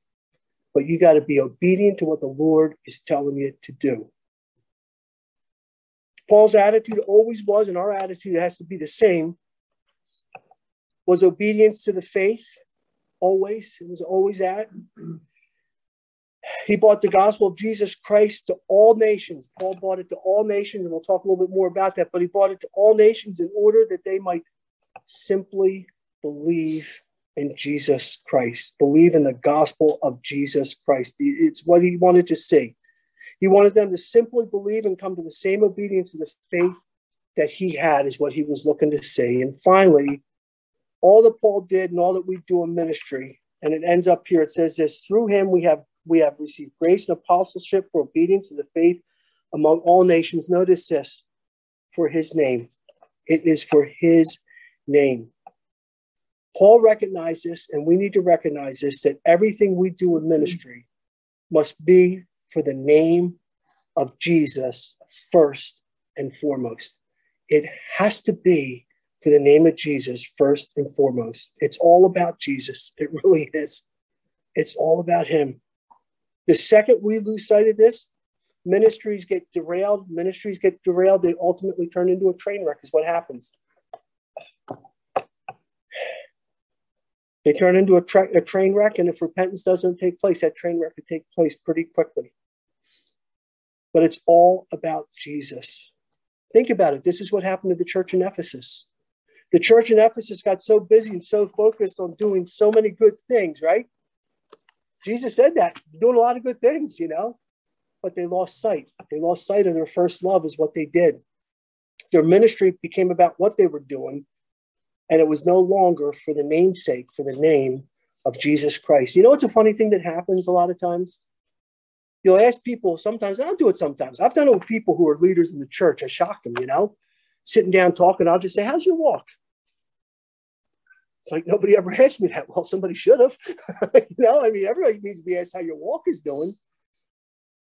But you got to be obedient to what the Lord is telling you to do. Paul's attitude always was, and our attitude has to be the same was obedience to the faith, always. It was always that. He brought the gospel of Jesus Christ to all nations. Paul brought it to all nations, and we'll talk a little bit more about that. But he brought it to all nations in order that they might simply believe in Jesus Christ, believe in the gospel of Jesus Christ. It's what he wanted to see. He wanted them to simply believe and come to the same obedience of the faith that he had, is what he was looking to see. And finally, all that Paul did and all that we do in ministry, and it ends up here. It says this: through him we have we have received grace and apostleship for obedience to the faith among all nations. Notice this: for his name, it is for his name. Paul recognized this, and we need to recognize this: that everything we do in ministry must be for the name of Jesus first and foremost. It has to be for the name of Jesus first and foremost. It's all about Jesus. It really is. It's all about Him. The second we lose sight of this, ministries get derailed. Ministries get derailed. They ultimately turn into a train wreck, is what happens. They turn into a, tra- a train wreck, and if repentance doesn't take place, that train wreck could take place pretty quickly. But it's all about Jesus. Think about it. This is what happened to the church in Ephesus. The church in Ephesus got so busy and so focused on doing so many good things, right? Jesus said that, doing a lot of good things, you know, but they lost sight. They lost sight of their first love, is what they did. Their ministry became about what they were doing, and it was no longer for the namesake, for the name of Jesus Christ. You know, it's a funny thing that happens a lot of times. You'll ask people sometimes, I'll do it sometimes. I've done it with people who are leaders in the church. I shock them, you know, sitting down talking. I'll just say, How's your walk? It's like nobody ever asked me that. Well, somebody should have. you know, I mean, everybody needs to be asked how your walk is doing.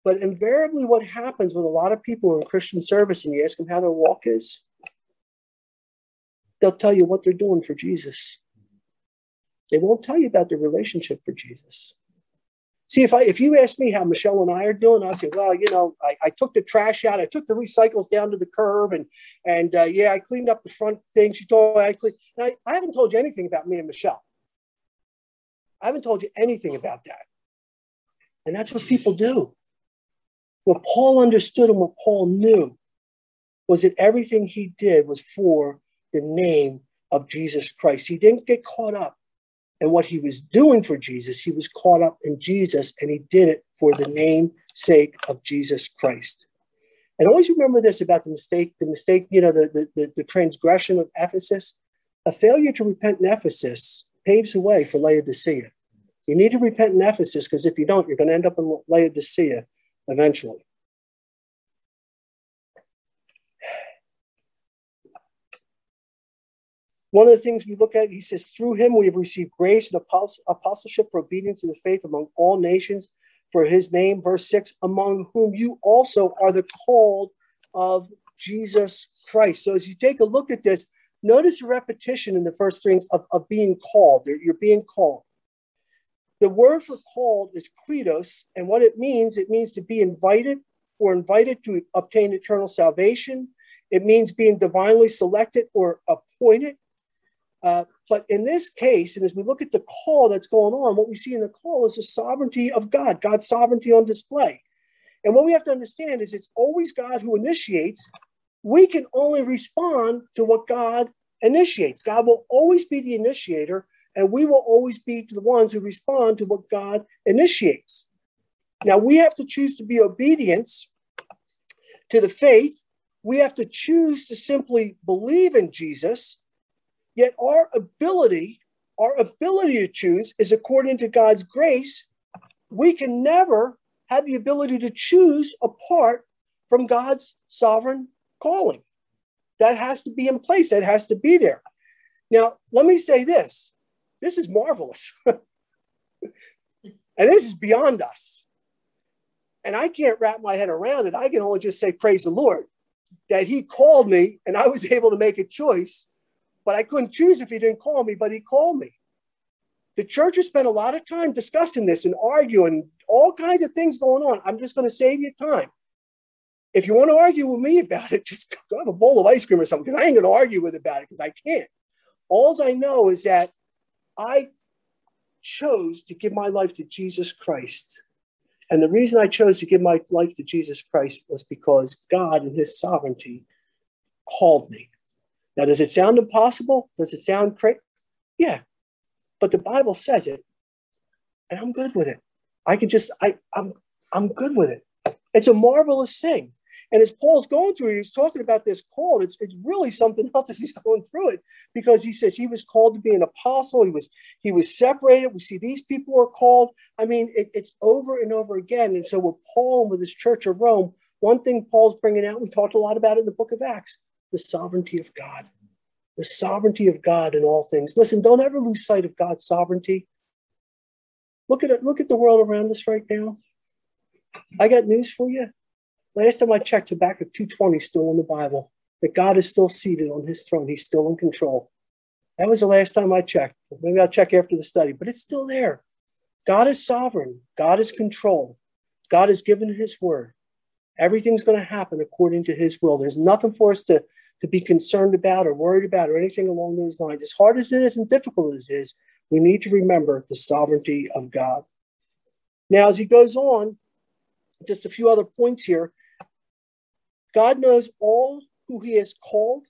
But invariably, what happens with a lot of people in Christian service and you ask them how their walk is, they'll tell you what they're doing for Jesus. They won't tell you about their relationship for Jesus. See, if I if you ask me how Michelle and I are doing, I'll say, well, you know, I, I took the trash out, I took the recycles down to the curb, and and uh, yeah, I cleaned up the front thing. She told me I cleaned. I, I haven't told you anything about me and Michelle. I haven't told you anything about that. And that's what people do. What Paul understood and what Paul knew was that everything he did was for the name of Jesus Christ. He didn't get caught up and what he was doing for Jesus, he was caught up in Jesus and he did it for the name sake of Jesus Christ. And always remember this about the mistake, the mistake, you know, the, the, the, the transgression of Ephesus. A failure to repent in Ephesus paves the way for Laodicea. You need to repent in Ephesus because if you don't, you're going to end up in Laodicea eventually. One of the things we look at, he says, through him we have received grace and apostleship for obedience to the faith among all nations for his name. Verse 6, among whom you also are the called of Jesus Christ. So as you take a look at this, notice a repetition in the first things of, of being called. You're being called. The word for called is kletos, and what it means, it means to be invited or invited to obtain eternal salvation. It means being divinely selected or appointed. Uh, but in this case, and as we look at the call that's going on, what we see in the call is the sovereignty of God, God's sovereignty on display. And what we have to understand is it's always God who initiates. We can only respond to what God initiates. God will always be the initiator, and we will always be the ones who respond to what God initiates. Now, we have to choose to be obedience to the faith. We have to choose to simply believe in Jesus Yet our ability, our ability to choose is according to God's grace. We can never have the ability to choose apart from God's sovereign calling. That has to be in place, that has to be there. Now, let me say this this is marvelous. and this is beyond us. And I can't wrap my head around it. I can only just say, Praise the Lord, that He called me and I was able to make a choice but I couldn't choose if he didn't call me, but he called me. The church has spent a lot of time discussing this and arguing all kinds of things going on. I'm just going to save you time. If you want to argue with me about it, just go have a bowl of ice cream or something, because I ain't going to argue with about it because I can't. All I know is that I chose to give my life to Jesus Christ. And the reason I chose to give my life to Jesus Christ was because God, in His sovereignty, called me. Now, does it sound impossible? Does it sound crazy? Yeah, but the Bible says it, and I'm good with it. I can just, I, I'm, I'm good with it. It's a marvelous thing. And as Paul's going through it, he's talking about this call. It's, it's really something else as he's going through it because he says he was called to be an apostle. He was he was separated. We see these people are called. I mean, it, it's over and over again. And so with Paul and with his church of Rome, one thing Paul's bringing out, we talked a lot about it in the book of Acts, the sovereignty of God. The sovereignty of God in all things. Listen, don't ever lose sight of God's sovereignty. Look at it, look at the world around us right now. I got news for you. Last time I checked, Habakkuk 220 still in the Bible. That God is still seated on his throne. He's still in control. That was the last time I checked. Maybe I'll check after the study, but it's still there. God is sovereign. God is control. God has given his word. Everything's going to happen according to his will. There's nothing for us to, to be concerned about or worried about or anything along those lines. As hard as it is and difficult as it is, we need to remember the sovereignty of God. Now, as he goes on, just a few other points here. God knows all who he has called.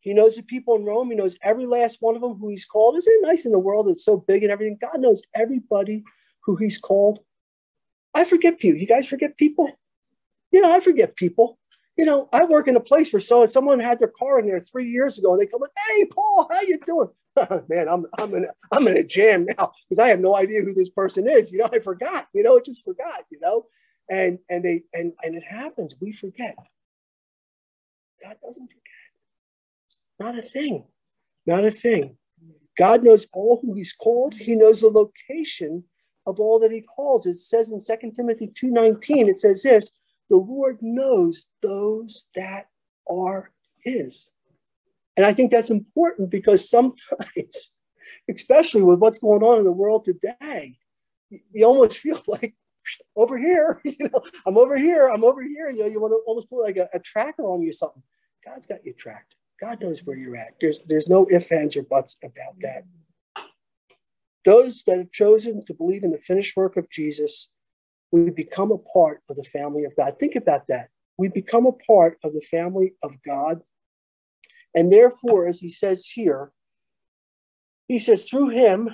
He knows the people in Rome. He knows every last one of them who he's called. Isn't it nice in the world that's so big and everything? God knows everybody who he's called. I forget people. You guys forget people? You know, I forget people. You know, I work in a place where so someone had their car in there three years ago and they come in, hey Paul, how you doing? Man, I'm I'm in a, I'm in a jam now because I have no idea who this person is. You know, I forgot. You know, I just forgot. You know, and and they and and it happens we forget god doesn't forget not a thing not a thing god knows all who he's called he knows the location of all that he calls it says in 2 timothy 2.19 it says this the lord knows those that are his and i think that's important because sometimes especially with what's going on in the world today you almost feel like over here, you know, I'm over here, I'm over here. You know, you want to almost put like a, a tracker on you something. God's got you tracked. God knows where you're at. There's there's no ifs, ands, or buts about that. Those that have chosen to believe in the finished work of Jesus, we become a part of the family of God. Think about that. We become a part of the family of God. And therefore, as he says here, he says, through him,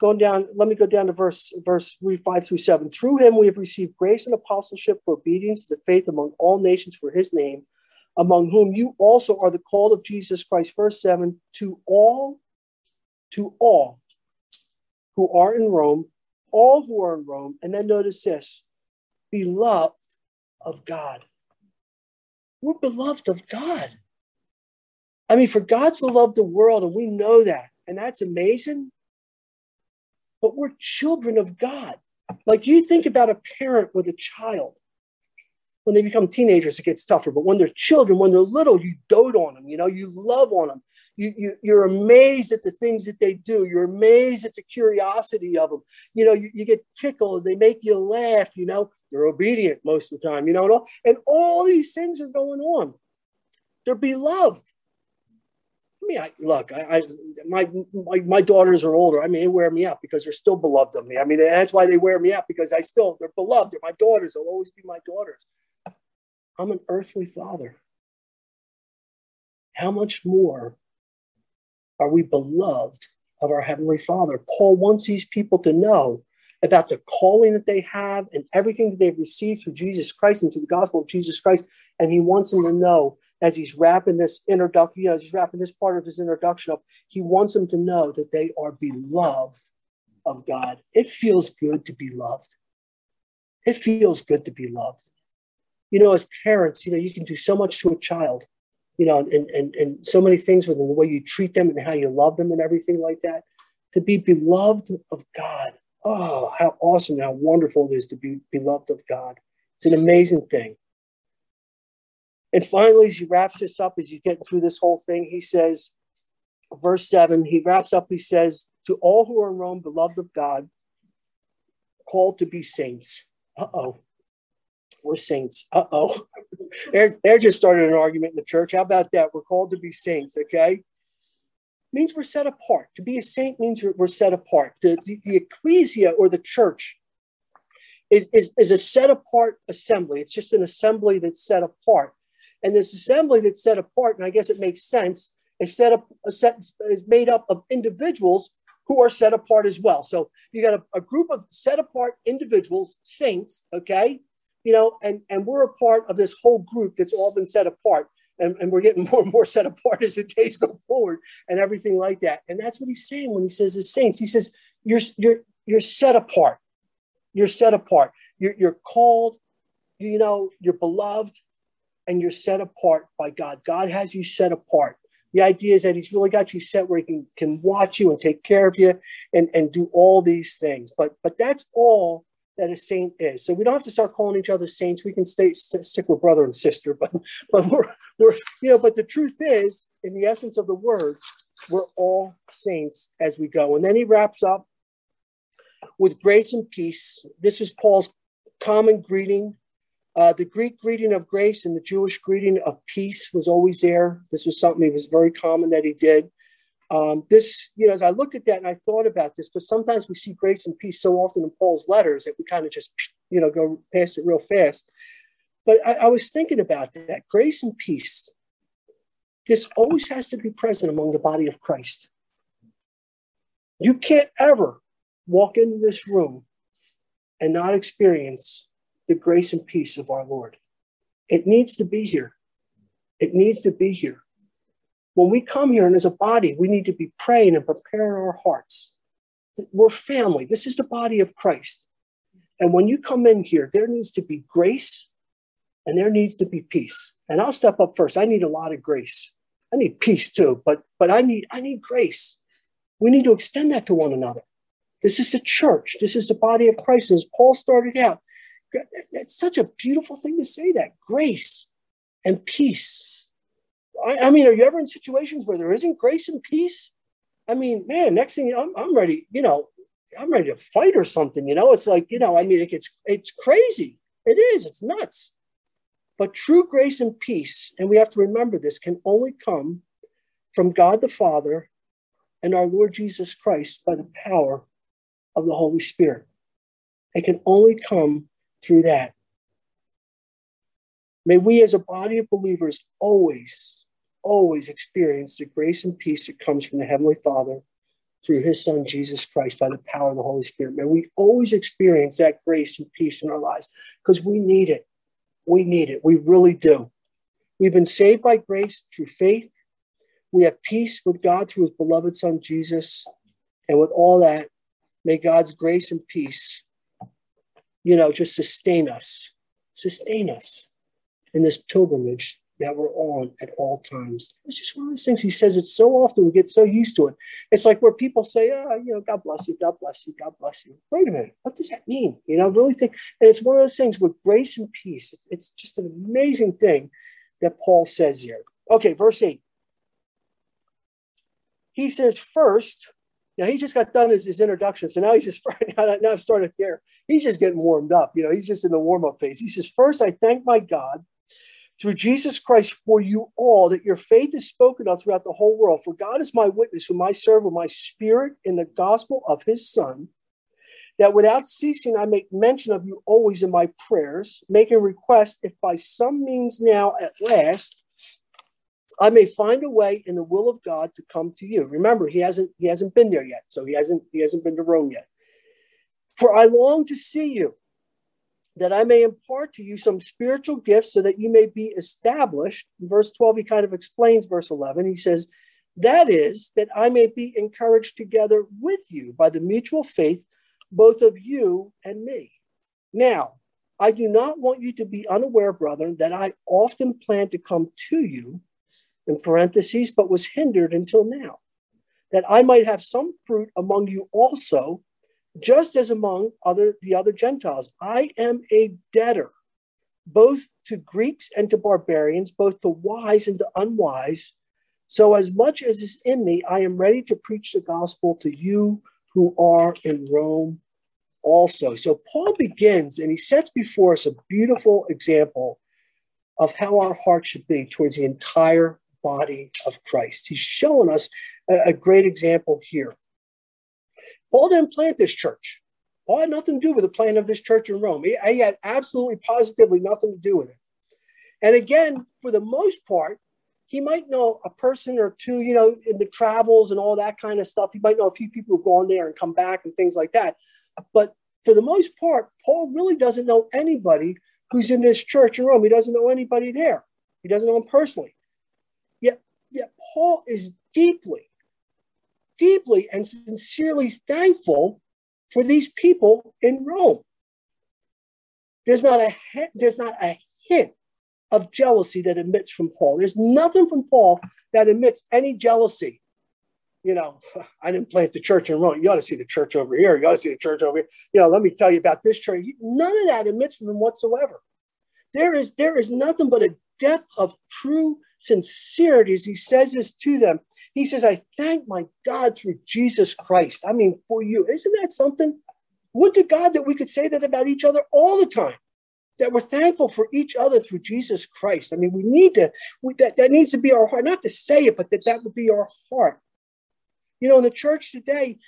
going down, let me go down to verse verse three, five through seven. Through him we have received grace and apostleship for obedience to the faith among all nations for his name, among whom you also are the called of Jesus Christ. Verse seven, to all, to all who are in Rome, all who are in Rome, and then notice this, beloved of God. We're beloved of God. I mean, for God to love the world, and we know that, and that's amazing but we're children of God. Like you think about a parent with a child. When they become teenagers, it gets tougher. But when they're children, when they're little, you dote on them. You know, you love on them. You, you, you're amazed at the things that they do. You're amazed at the curiosity of them. You know, you, you get tickled. They make you laugh. You know, they're obedient most of the time. You know, and all, and all these things are going on. They're beloved I mean, I, look, I, I my, my, my daughters are older. I mean, they wear me out because they're still beloved of me. I mean, that's why they wear me out because I still they're beloved. They're my daughters. They'll always be my daughters. I'm an earthly father. How much more are we beloved of our heavenly Father? Paul wants these people to know about the calling that they have and everything that they've received through Jesus Christ and through the gospel of Jesus Christ. And he wants them to know as he's wrapping this introduction, you know, as he's wrapping this part of his introduction up, he wants them to know that they are beloved of God. It feels good to be loved. It feels good to be loved. You know, as parents, you know, you can do so much to a child, you know, and, and, and so many things with the way you treat them and how you love them and everything like that. To be beloved of God. Oh, how awesome, how wonderful it is to be beloved of God. It's an amazing thing. And finally, as he wraps this up, as he's getting through this whole thing, he says, verse 7, he wraps up, he says, To all who are in Rome, beloved of God, called to be saints. Uh oh. We're saints. Uh oh. They're, they're just started an argument in the church. How about that? We're called to be saints, okay? means we're set apart. To be a saint means we're set apart. The, the, the ecclesia or the church is, is, is a set apart assembly. It's just an assembly that's set apart. And this assembly that's set apart, and I guess it makes sense, is set up set is made up of individuals who are set apart as well. So you got a, a group of set apart individuals, saints, okay, you know, and and we're a part of this whole group that's all been set apart. And, and we're getting more and more set apart as the days go forward and everything like that. And that's what he's saying when he says the saints. He says, You're you're you're set apart. You're set apart. You're, you're called, you know, you're beloved, and you're set apart by God. God has you set apart. The idea is that He's really got you set where He can, can watch you and take care of you and, and do all these things. But but that's all that a saint is. So we don't have to start calling each other saints. We can stay stick with brother and sister, but but we're we're you know, but the truth is, in the essence of the word, we're all saints as we go. And then he wraps up with grace and peace. This is Paul's common greeting. Uh, the Greek greeting of grace and the Jewish greeting of peace was always there. This was something that was very common that he did. Um, this, you know, as I looked at that and I thought about this, but sometimes we see grace and peace so often in Paul's letters that we kind of just, you know, go past it real fast. But I, I was thinking about that grace and peace. This always has to be present among the body of Christ. You can't ever walk into this room and not experience the grace and peace of our Lord. It needs to be here. It needs to be here. When we come here and as a body, we need to be praying and preparing our hearts. We're family. This is the body of Christ. And when you come in here, there needs to be grace and there needs to be peace. And I'll step up first. I need a lot of grace. I need peace too, but but I need I need grace. We need to extend that to one another. This is the church. This is the body of Christ. As Paul started out, it's such a beautiful thing to say that grace and peace. I, I, mean, are you ever in situations where there isn't grace and peace? I mean, man, next thing you I'm, I'm ready, you know, I'm ready to fight or something, you know, it's like, you know, I mean, it gets, it's crazy. It is, it's nuts. But true grace and peace, and we have to remember this, can only come from God the Father and our Lord Jesus Christ by the power of the Holy Spirit. It can only come through that. May we, as a body of believers, always, always experience the grace and peace that comes from the Heavenly Father through His Son, Jesus Christ, by the power of the Holy Spirit. May we always experience that grace and peace in our lives because we need it. We need it. We really do. We've been saved by grace through faith. We have peace with God through His beloved Son, Jesus. And with all that, May God's grace and peace, you know, just sustain us, sustain us in this pilgrimage that we're on at all times. It's just one of those things he says it so often, we get so used to it. It's like where people say, oh, you know, God bless you, God bless you, God bless you. Wait a minute, what does that mean? You know, really think, and it's one of those things with grace and peace. It's, it's just an amazing thing that Paul says here. Okay, verse 8. He says, first, now he just got done his, his introduction, so now he's just now, now I've started there. He's just getting warmed up. You know, he's just in the warm up phase. He says, "First, I thank my God through Jesus Christ for you all that your faith is spoken of throughout the whole world. For God is my witness, whom I serve with my spirit in the gospel of His Son." That without ceasing I make mention of you always in my prayers, making request if by some means now at last I may find a way in the will of God to come to you. Remember, he hasn't he hasn't been there yet, so he hasn't he hasn't been to Rome yet. For I long to see you, that I may impart to you some spiritual gifts, so that you may be established. In verse 12, he kind of explains verse 11. He says, That is, that I may be encouraged together with you by the mutual faith, both of you and me. Now, I do not want you to be unaware, brethren, that I often plan to come to you in parentheses, but was hindered until now, that I might have some fruit among you also, just as among other the other Gentiles. I am a debtor, both to Greeks and to barbarians, both to wise and to unwise. So as much as is in me, I am ready to preach the gospel to you who are in Rome also. So Paul begins and he sets before us a beautiful example of how our heart should be towards the entire body of Christ. He's showing us a, a great example here. Paul didn't plant this church. Paul had nothing to do with the plan of this church in Rome. He, he had absolutely, positively nothing to do with it. And again, for the most part, he might know a person or two, you know, in the travels and all that kind of stuff. He might know a few people who've gone there and come back and things like that. But for the most part, Paul really doesn't know anybody who's in this church in Rome. He doesn't know anybody there. He doesn't know them personally. Yet, yet Paul is deeply, deeply and sincerely thankful for these people in Rome. There's not a there's not a hint of jealousy that emits from Paul. There's nothing from Paul that emits any jealousy. You know, I didn't plant the church in Rome. You ought to see the church over here. You ought to see the church over here. You know, let me tell you about this church. None of that emits from him whatsoever. There is there is nothing but a depth of true sincerity as he says this to them. He says, I thank my God through Jesus Christ. I mean, for you. Isn't that something? Would to God that we could say that about each other all the time, that we're thankful for each other through Jesus Christ. I mean, we need to, we, that, that needs to be our heart, not to say it, but that that would be our heart. You know, in the church today,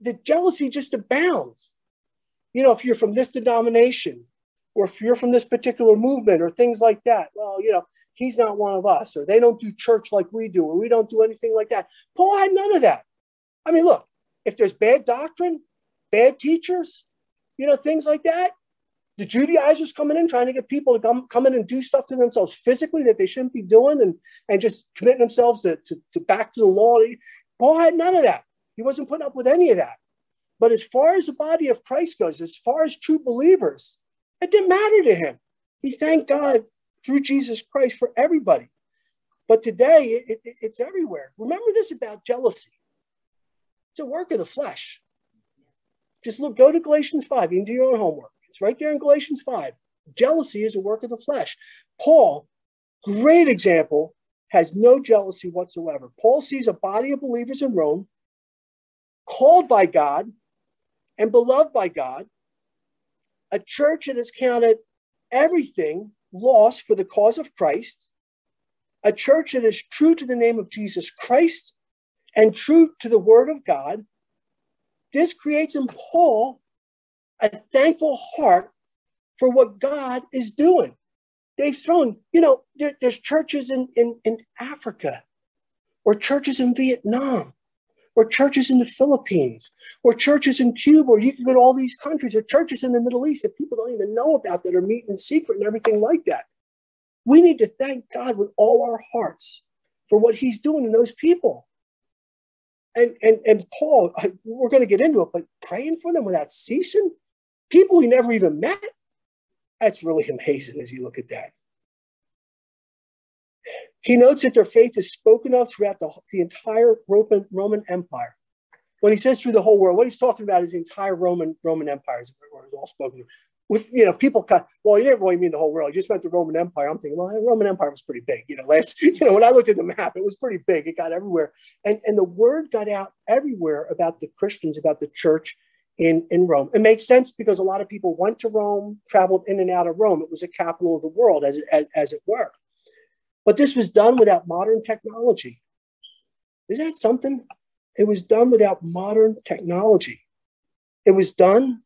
the jealousy just abounds. You know, if you're from this denomination, or if you're from this particular movement, or things like that, well, you know, he's not one of us, or they don't do church like we do, or we don't do anything like that. Paul had none of that. I mean, look, if there's bad doctrine, bad teachers, you know, things like that, the Judaizers coming in trying to get people to come, come in and do stuff to themselves physically that they shouldn't be doing and, and just committing themselves to, to, to back to the law. Paul had none of that. He wasn't putting up with any of that. But as far as the body of Christ goes, as far as true believers, it didn't matter to him. He thanked God through Jesus Christ for everybody. But today, it, it, it's everywhere. Remember this about jealousy it's a work of the flesh. Just look, go to Galatians 5. You can do your own homework. It's right there in Galatians 5. Jealousy is a work of the flesh. Paul, great example, has no jealousy whatsoever. Paul sees a body of believers in Rome called by God and beloved by God, a church that has counted everything lost for the cause of Christ, a church that is true to the name of Jesus Christ and true to the word of God. This creates in Paul a thankful heart for what God is doing. They've thrown, you know, there, there's churches in, in, in Africa or churches in Vietnam or churches in the Philippines, or churches in Cuba, or you can go to all these countries, or churches in the Middle East that people don't even know about that are meeting in secret and everything like that. We need to thank God with all our hearts for what He's doing in those people. And, and, and Paul, I, we're going to get into it, but praying for them without ceasing, people we never even met, that's really amazing as you look at that. He notes that their faith is spoken of throughout the, the entire Roman, Roman Empire. When he says through the whole world, what he's talking about is the entire Roman Roman Empire is all spoken of. With you know, people cut. Well, he didn't really mean the whole world. You just meant the Roman Empire. I'm thinking, well, the Roman Empire was pretty big. You know, last you know when I looked at the map, it was pretty big. It got everywhere, and and the word got out everywhere about the Christians, about the church in in Rome. It makes sense because a lot of people went to Rome, traveled in and out of Rome. It was a capital of the world, as as, as it were. But this was done without modern technology. Is that something? It was done without modern technology. It was done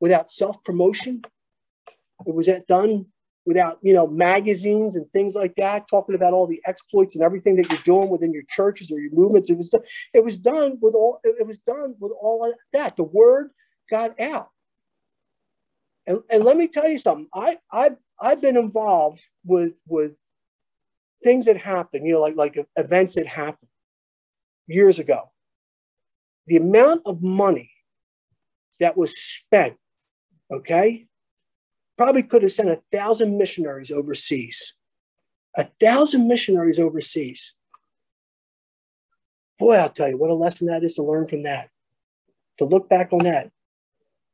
without self promotion. It was done without you know magazines and things like that talking about all the exploits and everything that you're doing within your churches or your movements it was done, it was done with all it was done with all of that the word got out and, and let me tell you something i i i've been involved with with things that happen, you know, like, like events that happened years ago. The amount of money that was spent, okay, probably could have sent a thousand missionaries overseas. A thousand missionaries overseas. Boy, I'll tell you what a lesson that is to learn from that, to look back on that.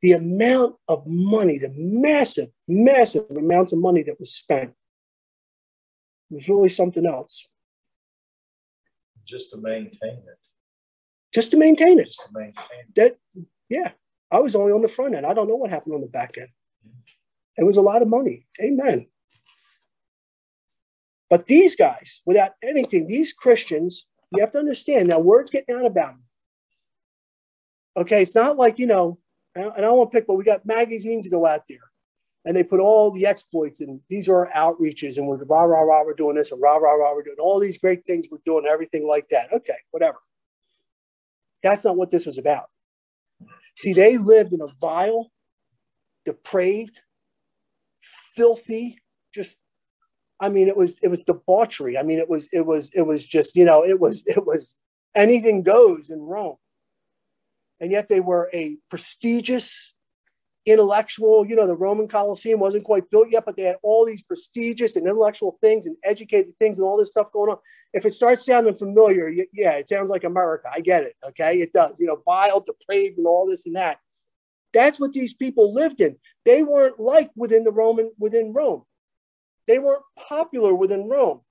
The amount of money, the massive, massive amounts of money that was spent it was really something else. Just to maintain it. Just to maintain it. Just to maintain it. That, yeah. I was only on the front end. I don't know what happened on the back end. It was a lot of money. Amen. But these guys, without anything, these Christians You have to understand now, words getting out about them. Okay, it's not like, you know, and I don't want to pick, but we got magazines to go out there and they put all the exploits and these are our outreaches and we're rah, rah, rah, we're doing this and rah, rah, rah, we're doing all these great things we're doing, everything like that. Okay, whatever. That's not what this was about. See, they lived in a vile, depraved, filthy, just I mean, it was it was debauchery. I mean, it was it was it was just, you know, it was it was anything goes in Rome. And yet they were a prestigious intellectual, you know, the Roman Colosseum wasn't quite built yet, but they had all these prestigious and intellectual things and educated things and all this stuff going on. If it starts sounding familiar, yeah, it sounds like America. I get it. Okay. It does, you know, vile, depraved, and all this and that. That's what these people lived in. They weren't liked within the Roman, within Rome. They weren't popular within Rome.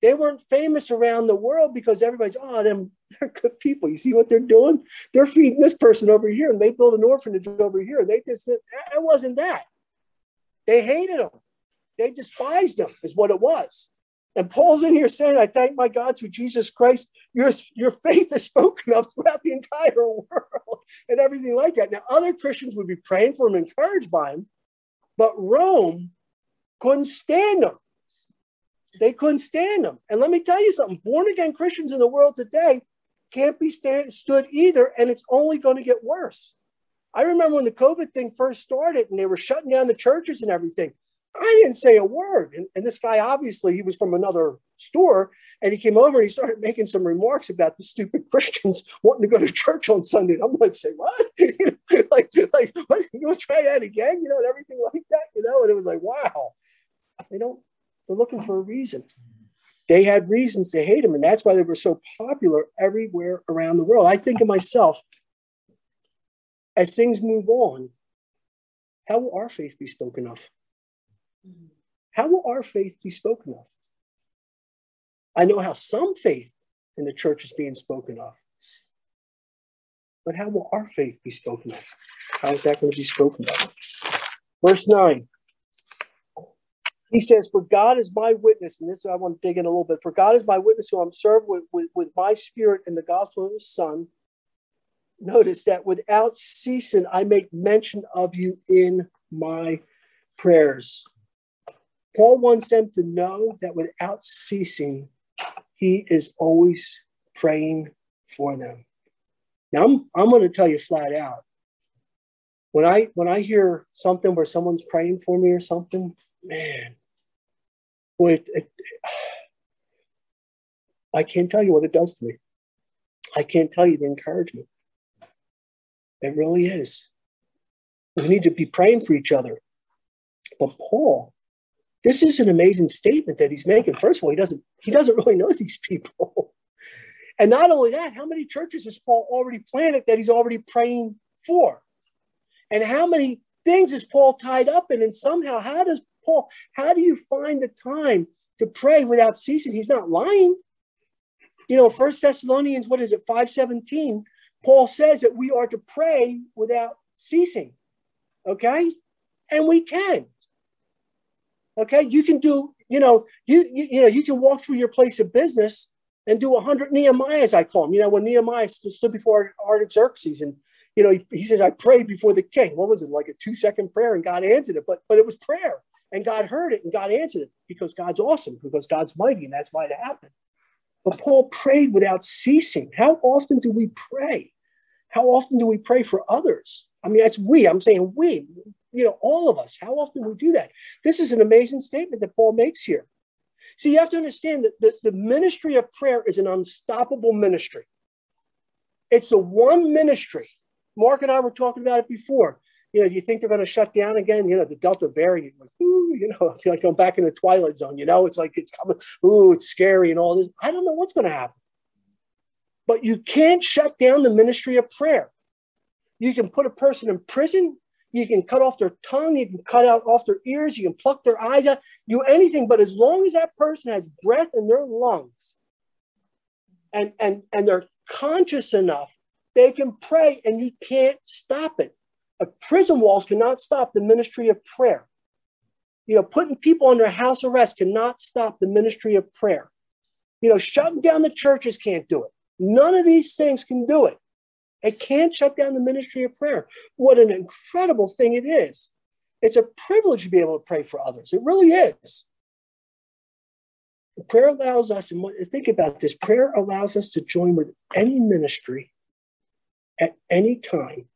They weren't famous around the world because everybody's, oh, them they're good people. You see what they're doing? They're feeding this person over here, and they built an orphanage over here. They just it wasn't that. They hated them. They despised them, is what it was. And Paul's in here saying, I thank my God through Jesus Christ, your, your faith is spoken of throughout the entire world and everything like that. Now, other Christians would be praying for him, encouraged by him, but Rome couldn't stand them. They couldn't stand them. And let me tell you something born again Christians in the world today can't be stand, stood either, and it's only going to get worse. I remember when the COVID thing first started and they were shutting down the churches and everything. I didn't say a word. And, and this guy, obviously, he was from another store and he came over and he started making some remarks about the stupid Christians wanting to go to church on Sunday. And I'm like, say what? like, like, what? You want to try that again? You know, and everything like that, you know? And it was like, wow. They don't, they're looking for a reason. They had reasons to hate him, and that's why they were so popular everywhere around the world. I think of myself, as things move on, how will our faith be spoken of? How will our faith be spoken of? I know how some faith in the church is being spoken of. But how will our faith be spoken of? How is that going to be spoken of? Verse 9 he says, For God is my witness, and this I want to dig in a little bit. For God is my witness, who I'm served with, with, with my spirit in the gospel of his Son. Notice that without ceasing, I make mention of you in my prayers. Paul wants them to know that without ceasing, he is always praying for them. Now, I'm, I'm going to tell you flat out when I when I hear something where someone's praying for me or something, man, well, it, it, I can't tell you what it does to me. I can't tell you the encouragement. It really is. We need to be praying for each other. But Paul, this is an amazing statement that he's making. First of all, he doesn't he doesn't really know these people. And not only that, how many churches has Paul already planted that he's already praying for? And how many things is Paul tied up in? And somehow, how does Paul, how do you find the time to pray without ceasing? He's not lying. You know, First Thessalonians, what is it, 517, Paul says that we are to pray without ceasing. Okay? And we can. Okay, you can do, you know, you, you, you know, you can walk through your place of business and do a hundred Nehemiahs, I call them. You know, when Nehemiah stood before Artaxerxes and you know, he, he, says, I prayed before the king. What was it, like a two second prayer? And God answered it, but but it was prayer. And God heard it and God answered it because God's awesome, because God's mighty, and that's why it happened. But Paul prayed without ceasing. How often do we pray? How often do we pray for others? I mean, that's we. I'm saying we, you know, all of us. How often we do that? This is an amazing statement that Paul makes here. See, you have to understand that the, the ministry of prayer is an unstoppable ministry. It's the one ministry. Mark and I were talking about it before you know, do you think they're going to shut down again? You know, the Delta variant, like, ooh, you know, I feel like I'm back in the twilight zone. You know, it's like it's coming. Ooh, it's scary and all this. I don't know what's going to happen. But you can't shut down the ministry of prayer. You can put a person in prison. You can cut off their tongue. You can cut out off their ears. You can pluck their eyes out. Do anything. But as long as that person has breath in their lungs, and and and they're conscious enough, they can pray, and you can't stop it prison walls cannot stop the ministry of prayer. You know, putting people under house arrest cannot stop the ministry of prayer. You know, shutting down the churches can't do it. None of these things can do it. It can't shut down the ministry of prayer. What an incredible thing it is. It's a privilege to be able to pray for others. It really is. Prayer allows us, and think about this prayer allows us to join with any ministry at any time,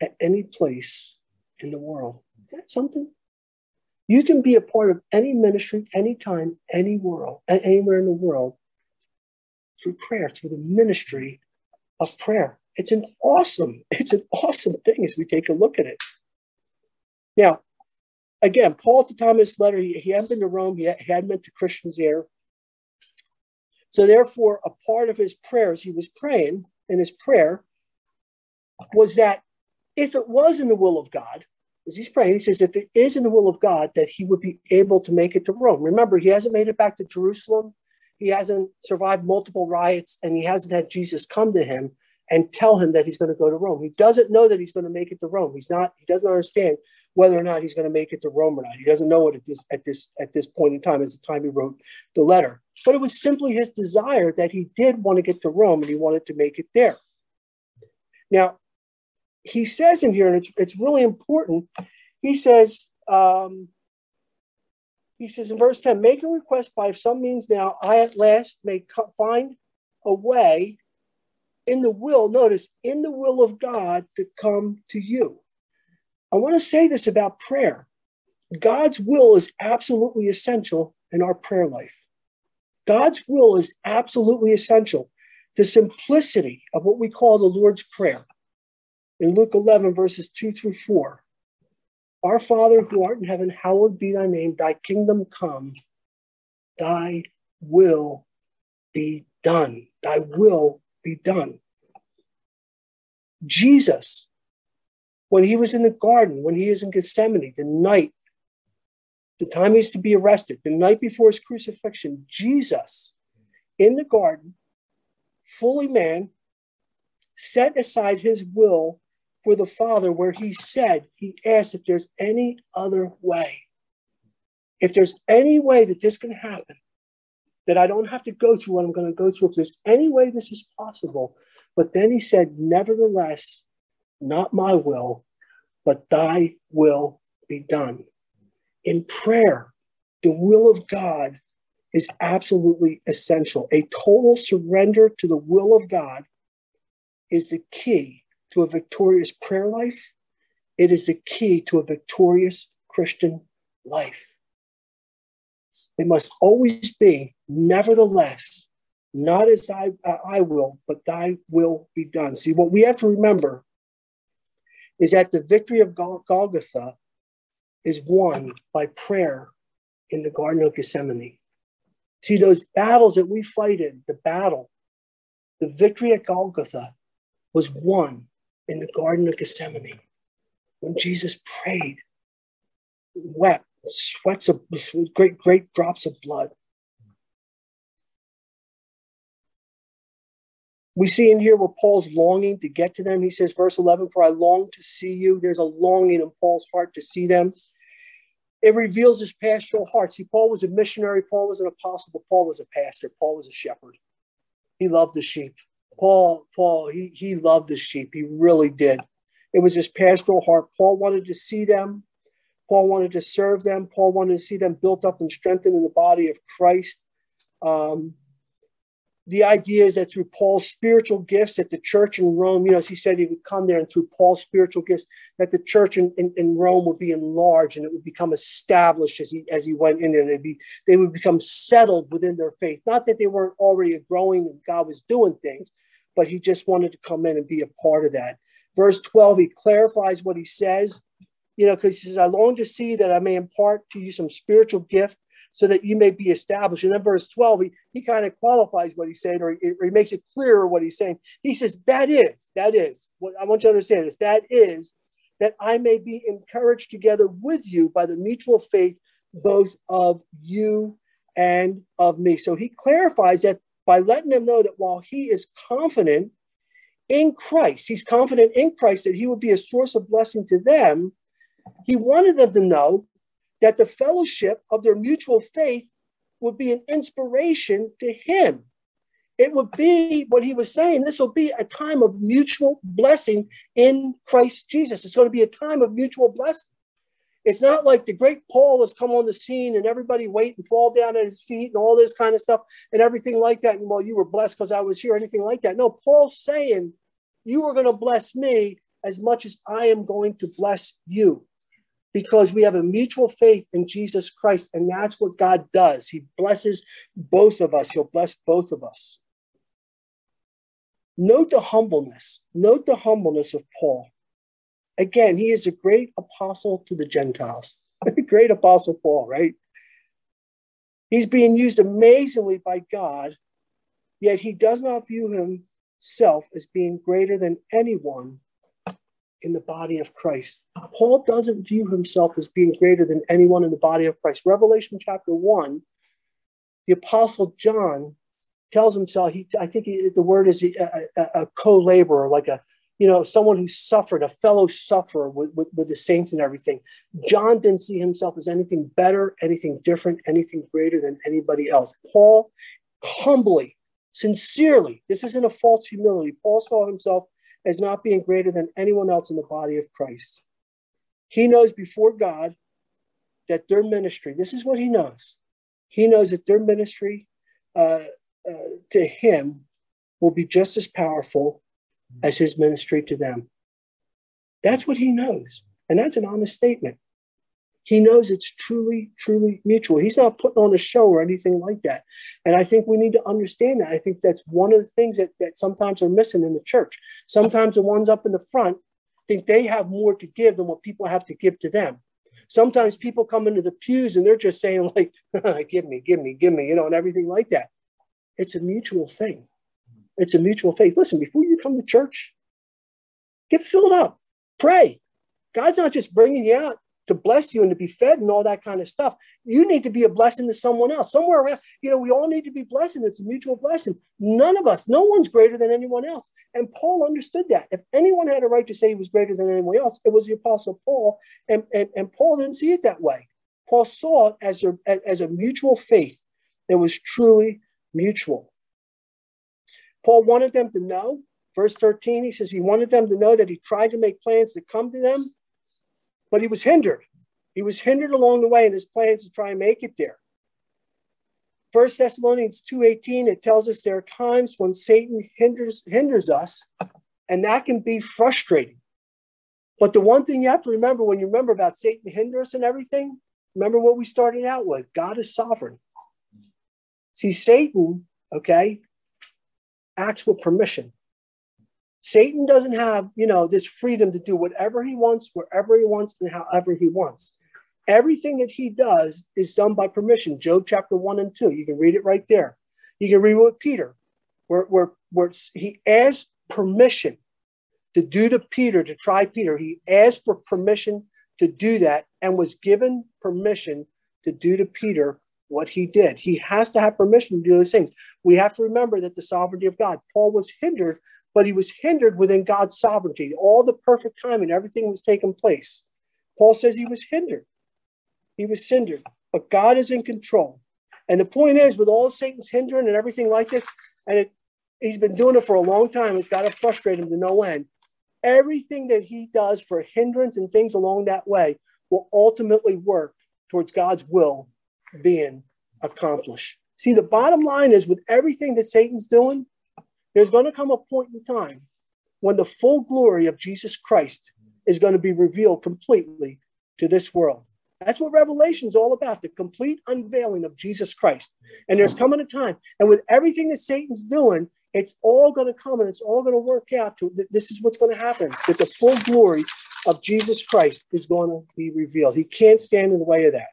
at any place in the world. Is that something? You can be a part of any ministry, anytime, any world, anywhere in the world through prayer, through the ministry of prayer. It's an awesome, it's an awesome thing as we take a look at it. Now, again, Paul to Thomas letter, he, he hadn't been to Rome, he, he hadn't met the Christians there. So therefore, a part of his prayers, he was praying, in his prayer was that if it was in the will of God, as he's praying, he says, if it is in the will of God, that he would be able to make it to Rome. Remember, he hasn't made it back to Jerusalem. He hasn't survived multiple riots, and he hasn't had Jesus come to him and tell him that he's going to go to Rome. He doesn't know that he's going to make it to Rome. He's not, he doesn't understand whether or not he's going to make it to Rome or not. He doesn't know it at this at this at this point in time, as the time he wrote the letter. But it was simply his desire that he did want to get to Rome and he wanted to make it there. Now, he says in here, and it's it's really important. He says, um, he says in verse 10, make a request by some means now, I at last may find a way in the will, notice, in the will of God to come to you. I want to say this about prayer. God's will is absolutely essential in our prayer life. God's will is absolutely essential. The simplicity of what we call the Lord's Prayer. In Luke 11, verses 2 through 4, Our Father who art in heaven, hallowed be thy name, thy kingdom come, thy will be done. Thy will be done. Jesus when he was in the garden, when he is in Gethsemane, the night, the time he's to be arrested, the night before his crucifixion, Jesus in the garden, fully man, set aside his will for the Father, where he said, he asked if there's any other way. If there's any way that this can happen, that I don't have to go through what I'm going to go through, if there's any way this is possible. But then he said, Nevertheless, not my will, but thy will be done. In prayer, the will of God is absolutely essential. A total surrender to the will of God is the key to a victorious prayer life. It is the key to a victorious Christian life. It must always be, nevertheless, not as I, I will, but thy will be done. See, what we have to remember is that the victory of Golgotha is won by prayer in the Garden of Gethsemane. See, those battles that we fight in, the battle, the victory at Golgotha was won in the Garden of Gethsemane when Jesus prayed, wept, sweats of great, great drops of blood. We see in here where Paul's longing to get to them. He says, verse 11, For I long to see you. There's a longing in Paul's heart to see them. It reveals his pastoral heart. See, Paul was a missionary, Paul was an apostle, but Paul was a pastor, Paul was a shepherd. He loved the sheep. Paul, Paul, he, he loved the sheep. He really did. It was his pastoral heart. Paul wanted to see them. Paul wanted to serve them. Paul wanted to see them built up and strengthened in the body of Christ. Um, the idea is that through Paul's spiritual gifts at the church in Rome, you know, as he said, he would come there and through Paul's spiritual gifts, that the church in, in, in Rome would be enlarged and it would become established as he as he went in there. They'd be they would become settled within their faith. Not that they weren't already growing and God was doing things, but he just wanted to come in and be a part of that. Verse 12, he clarifies what he says, you know, because he says, I long to see that I may impart to you some spiritual gift so that you may be established. And then verse 12, he, he kind of qualifies what he's saying, or he, or he makes it clearer what he's saying. He says, That is, that is, what I want you to understand is that is that I may be encouraged together with you by the mutual faith both of you and of me. So he clarifies that by letting them know that while he is confident in Christ, he's confident in Christ that he would be a source of blessing to them. He wanted them to know that the fellowship of their mutual faith would be an inspiration to him. It would be what he was saying. This will be a time of mutual blessing in Christ Jesus. It's going to be a time of mutual blessing. It's not like the great Paul has come on the scene and everybody wait and fall down at his feet and all this kind of stuff and everything like that. And well, you were blessed because I was here, anything like that. No, Paul's saying, You are going to bless me as much as I am going to bless you because we have a mutual faith in Jesus Christ. And that's what God does. He blesses both of us, He'll bless both of us. Note the humbleness. Note the humbleness of Paul. Again, he is a great apostle to the Gentiles. A great apostle Paul, right? He's being used amazingly by God, yet he does not view himself as being greater than anyone in the body of Christ. Paul doesn't view himself as being greater than anyone in the body of Christ. Revelation chapter 1, the apostle John tells himself, he, I think he, the word is a, a, a co laborer, like a you know, someone who suffered, a fellow sufferer with, with, with, the saints and everything. John didn't see himself as anything better, anything different, anything greater than anybody else. Paul humbly, sincerely, this isn't a false humility. Paul saw himself as not being greater than anyone else in the body of Christ. He knows before God that their ministry, this is what he knows. He knows that their ministry uh, uh, to him will be just as powerful as his ministry to them. That's what he knows. And that's an honest statement. He knows it's truly, truly mutual. He's not putting on a show or anything like that. And I think we need to understand that. I think that's one of the things that, that sometimes are missing in the church. Sometimes the ones up in the front think they have more to give than what people have to give to them. Sometimes people come into the pews and they're just saying, like, give me, give me, give me, you know, and everything like that. It's a mutual thing. It's a mutual faith. Listen, before you come to church, get filled up, pray. God's not just bringing you out to bless you and to be fed and all that kind of stuff. You need to be a blessing to someone else. Somewhere around, you know, we all need to be blessing. It's a mutual blessing. None of us, no one's greater than anyone else. And Paul understood that. If anyone had a right to say he was greater than anyone else, it was the Apostle Paul. And, and, and Paul didn't see it that way. Paul saw it as a, as a mutual faith that was truly mutual. Paul wanted them to know, verse 13, he says he wanted them to know that he tried to make plans to come to them, but he was hindered. He was hindered along the way in his plans to try and make it there. First Thessalonians 2:18, it tells us there are times when Satan hinders, hinders us, and that can be frustrating. But the one thing you have to remember when you remember about Satan hinder us and everything, remember what we started out with. God is sovereign. See, Satan, okay, acts with permission. Satan doesn't have, you know, this freedom to do whatever he wants, wherever he wants, and however he wants. Everything that he does is done by permission. Job chapter one and two. You can read it right there. You can read it with Peter, where, where, where he asked permission to do to Peter, to try Peter. He asked for permission to do that and was given permission to do to Peter what he did. He has to have permission to do these things. We have to remember that the sovereignty of God. Paul was hindered, but he was hindered within God's sovereignty. All the perfect timing, everything was taking place. Paul says he was hindered. He was hindered, but God is in control. And the point is, with all Satan's hindering and everything like this, and it, he's been doing it for a long time, it's got to frustrate him to no end. Everything that he does for hindrance and things along that way will ultimately work towards God's will being accomplished. See, the bottom line is with everything that Satan's doing, there's going to come a point in time when the full glory of Jesus Christ is going to be revealed completely to this world. That's what Revelation is all about the complete unveiling of Jesus Christ. And there's coming a time, and with everything that Satan's doing, it's all going to come and it's all going to work out to this is what's going to happen that the full glory of Jesus Christ is going to be revealed. He can't stand in the way of that.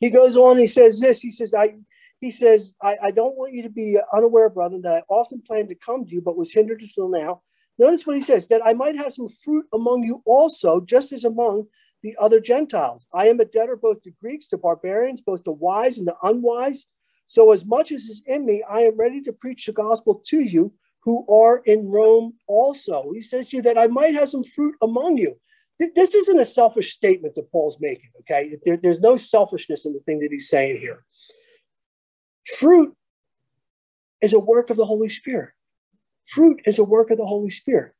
He goes on, he says this, he says, I he says, I, I don't want you to be unaware, brother, that I often planned to come to you, but was hindered until now. Notice what he says, that I might have some fruit among you also, just as among the other Gentiles. I am a debtor both to Greeks, to barbarians, both to wise and the unwise. So, as much as is in me, I am ready to preach the gospel to you who are in Rome also. He says here that I might have some fruit among you. Th- this isn't a selfish statement that Paul's making, okay? There, there's no selfishness in the thing that he's saying here. Fruit is a work of the Holy Spirit. Fruit is a work of the Holy Spirit.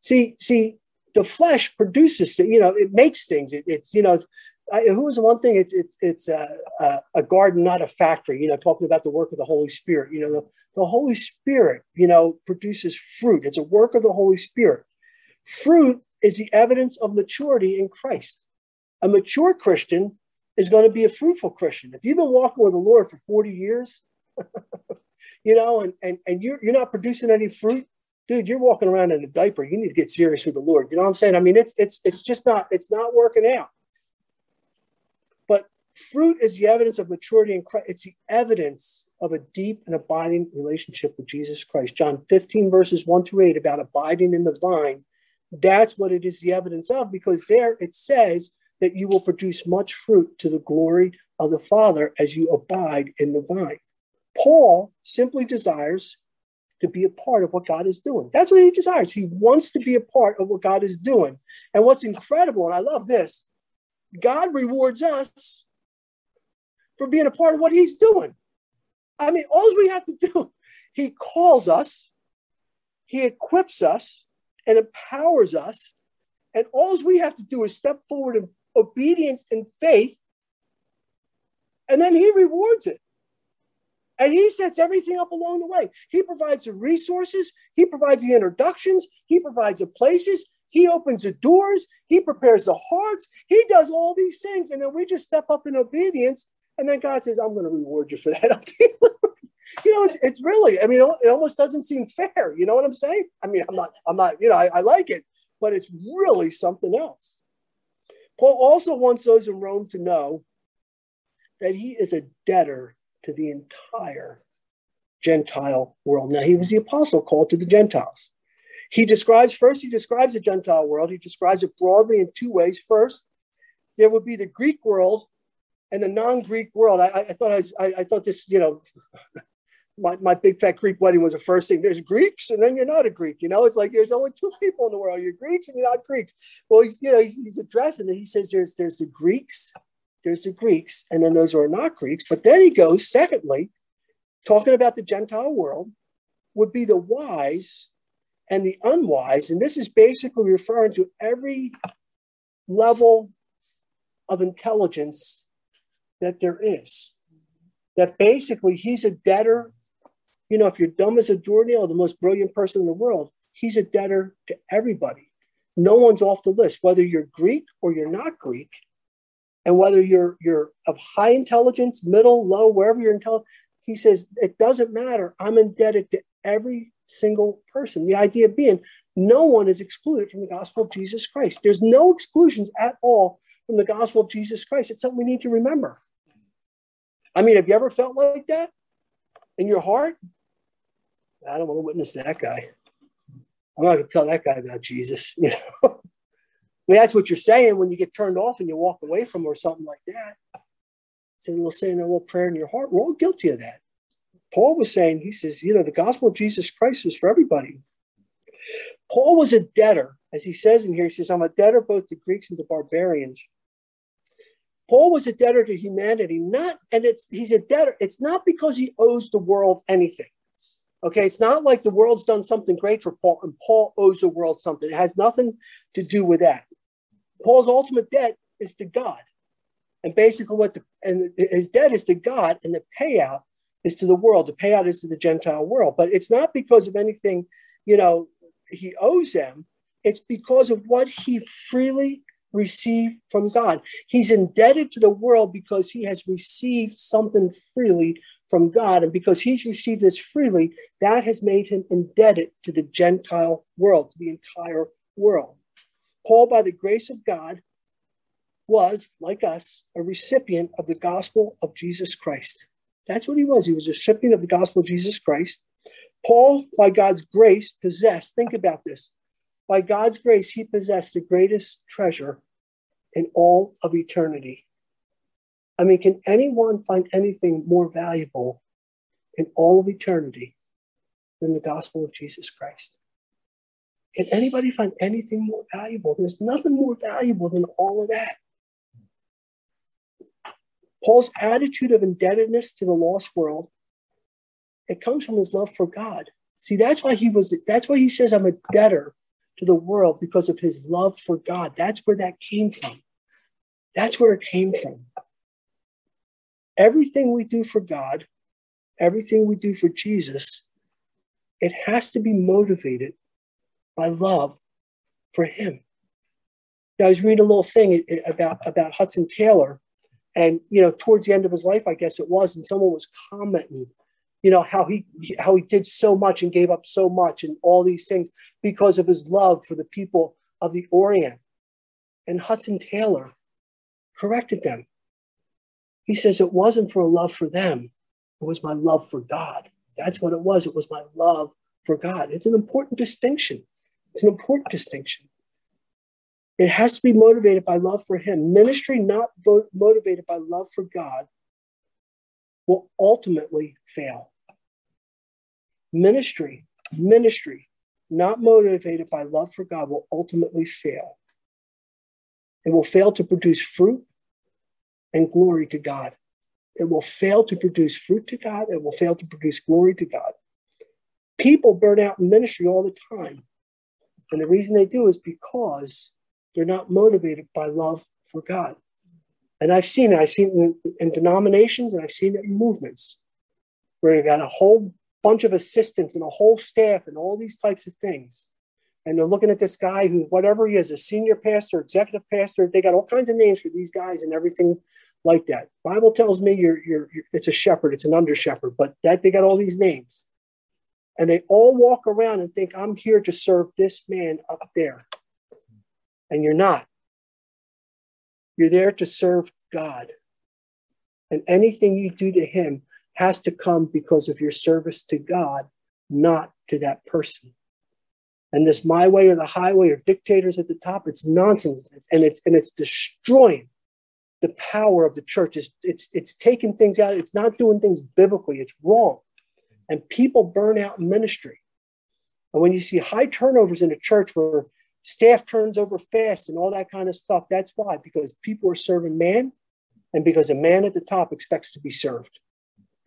See, see, the flesh produces, you know, it makes things. It, it's, you know, it's, I, who was the one thing? It's it's it's a, a, a, garden, not a factory. You know, talking about the work of the Holy Spirit. You know, the, the Holy Spirit, you know, produces fruit. It's a work of the Holy Spirit. Fruit is the evidence of maturity in Christ. A mature Christian is going to be a fruitful Christian. If you've been walking with the Lord for 40 years, you know, and, and, and you're, you're not producing any fruit, dude, you're walking around in a diaper. You need to get serious with the Lord. You know what I'm saying? I mean, it's, it's, it's just not, it's not working out. But fruit is the evidence of maturity in Christ. It's the evidence of a deep and abiding relationship with Jesus Christ. John 15, verses 1 to 8, about abiding in the vine. That's what it is the evidence of, because there it says that you will produce much fruit to the glory of the Father as you abide in the vine. Paul simply desires to be a part of what God is doing. That's what he desires. He wants to be a part of what God is doing. And what's incredible, and I love this, God rewards us for being a part of what he's doing. I mean, all we have to do, he calls us, he equips us, and empowers us. And all we have to do is step forward in obedience and faith, and then he rewards it. And he sets everything up along the way. He provides the resources, he provides the introductions, he provides the places, he opens the doors, he prepares the hearts, he does all these things. And then we just step up in obedience. And then God says, I'm going to reward you for that. you know, it's, it's really, I mean, it almost doesn't seem fair. You know what I'm saying? I mean, I'm not, I'm not, you know, I, I like it, but it's really something else. Paul also wants those in Rome to know that he is a debtor to the entire Gentile world. Now, he was the apostle called to the Gentiles. He describes, first, he describes the Gentile world. He describes it broadly in two ways. First, there would be the Greek world and the non-Greek world. I, I thought I, was, I, I, thought this, you know, my, my big fat Greek wedding was the first thing. There's Greeks, and then you're not a Greek. You know, it's like there's only two people in the world. You're Greeks and you're not Greeks. Well, he's you know he's, he's addressing it. He says there's there's the Greeks there's the Greeks, and then those who are not Greeks. But then he goes, secondly, talking about the Gentile world, would be the wise and the unwise. And this is basically referring to every level of intelligence that there is. That basically he's a debtor. You know, if you're dumb as a doornail, the most brilliant person in the world, he's a debtor to everybody. No one's off the list, whether you're Greek or you're not Greek and whether you're you're of high intelligence, middle, low, wherever you're intelligent, he says it doesn't matter. I'm indebted to every single person. The idea being no one is excluded from the gospel of Jesus Christ. There's no exclusions at all from the gospel of Jesus Christ. It's something we need to remember. I mean, have you ever felt like that in your heart? I don't want to witness that guy. I'm not going to tell that guy about Jesus. You know, mean, that's what you're saying when you get turned off and you walk away from or something like that. So you'll say a little prayer in your heart. We're all guilty of that. Paul was saying, he says, you know, the gospel of Jesus Christ was for everybody. Paul was a debtor, as he says in here. He says, I'm a debtor both to Greeks and to barbarians. Paul was a debtor to humanity, not, and it's he's a debtor. It's not because he owes the world anything. Okay, it's not like the world's done something great for Paul and Paul owes the world something. It has nothing to do with that. Paul's ultimate debt is to God. And basically, what the and his debt is to God, and the payout is to the world. The payout is to the Gentile world. But it's not because of anything, you know, he owes them. It's because of what he freely received from God. He's indebted to the world because he has received something freely from God. And because he's received this freely, that has made him indebted to the Gentile world, to the entire world. Paul, by the grace of God, was, like us, a recipient of the gospel of Jesus Christ. That's what he was. He was a recipient of the gospel of Jesus Christ. Paul, by God's grace, possessed, think about this. By God's grace, he possessed the greatest treasure in all of eternity. I mean, can anyone find anything more valuable in all of eternity than the gospel of Jesus Christ? Can anybody find anything more valuable? There's nothing more valuable than all of that. Paul's attitude of indebtedness to the lost world, it comes from his love for God. See, that's why he was, that's why he says, I'm a debtor to the world because of his love for God. That's where that came from. That's where it came from. Everything we do for God, everything we do for Jesus, it has to be motivated by love for him. Now, I was reading a little thing about, about Hudson Taylor, and you know, towards the end of his life, I guess it was, and someone was commenting, you know, how he how he did so much and gave up so much and all these things because of his love for the people of the Orient. And Hudson Taylor corrected them. He says it wasn't for a love for them, it was my love for God. That's what it was. It was my love for God. It's an important distinction. It's an important distinction. It has to be motivated by love for Him. Ministry not motivated by love for God will ultimately fail. Ministry, ministry not motivated by love for God will ultimately fail. It will fail to produce fruit and glory to God. It will fail to produce fruit to God. It will fail to produce glory to God. People burn out in ministry all the time. And the reason they do is because they're not motivated by love for God. And I've seen it. I've seen it in, in denominations and I've seen it in movements where you've got a whole bunch of assistants and a whole staff and all these types of things. And they're looking at this guy who, whatever he is, a senior pastor, executive pastor, they got all kinds of names for these guys and everything like that. Bible tells me you're, you're, you're it's a shepherd, it's an under shepherd, but that they got all these names. And they all walk around and think, I'm here to serve this man up there. And you're not. You're there to serve God. And anything you do to him has to come because of your service to God, not to that person. And this my way or the highway or dictators at the top, it's nonsense. And it's and it's destroying the power of the church. is it's it's taking things out, it's not doing things biblically, it's wrong. And people burn out in ministry. And when you see high turnovers in a church where staff turns over fast and all that kind of stuff, that's why, because people are serving man and because a man at the top expects to be served.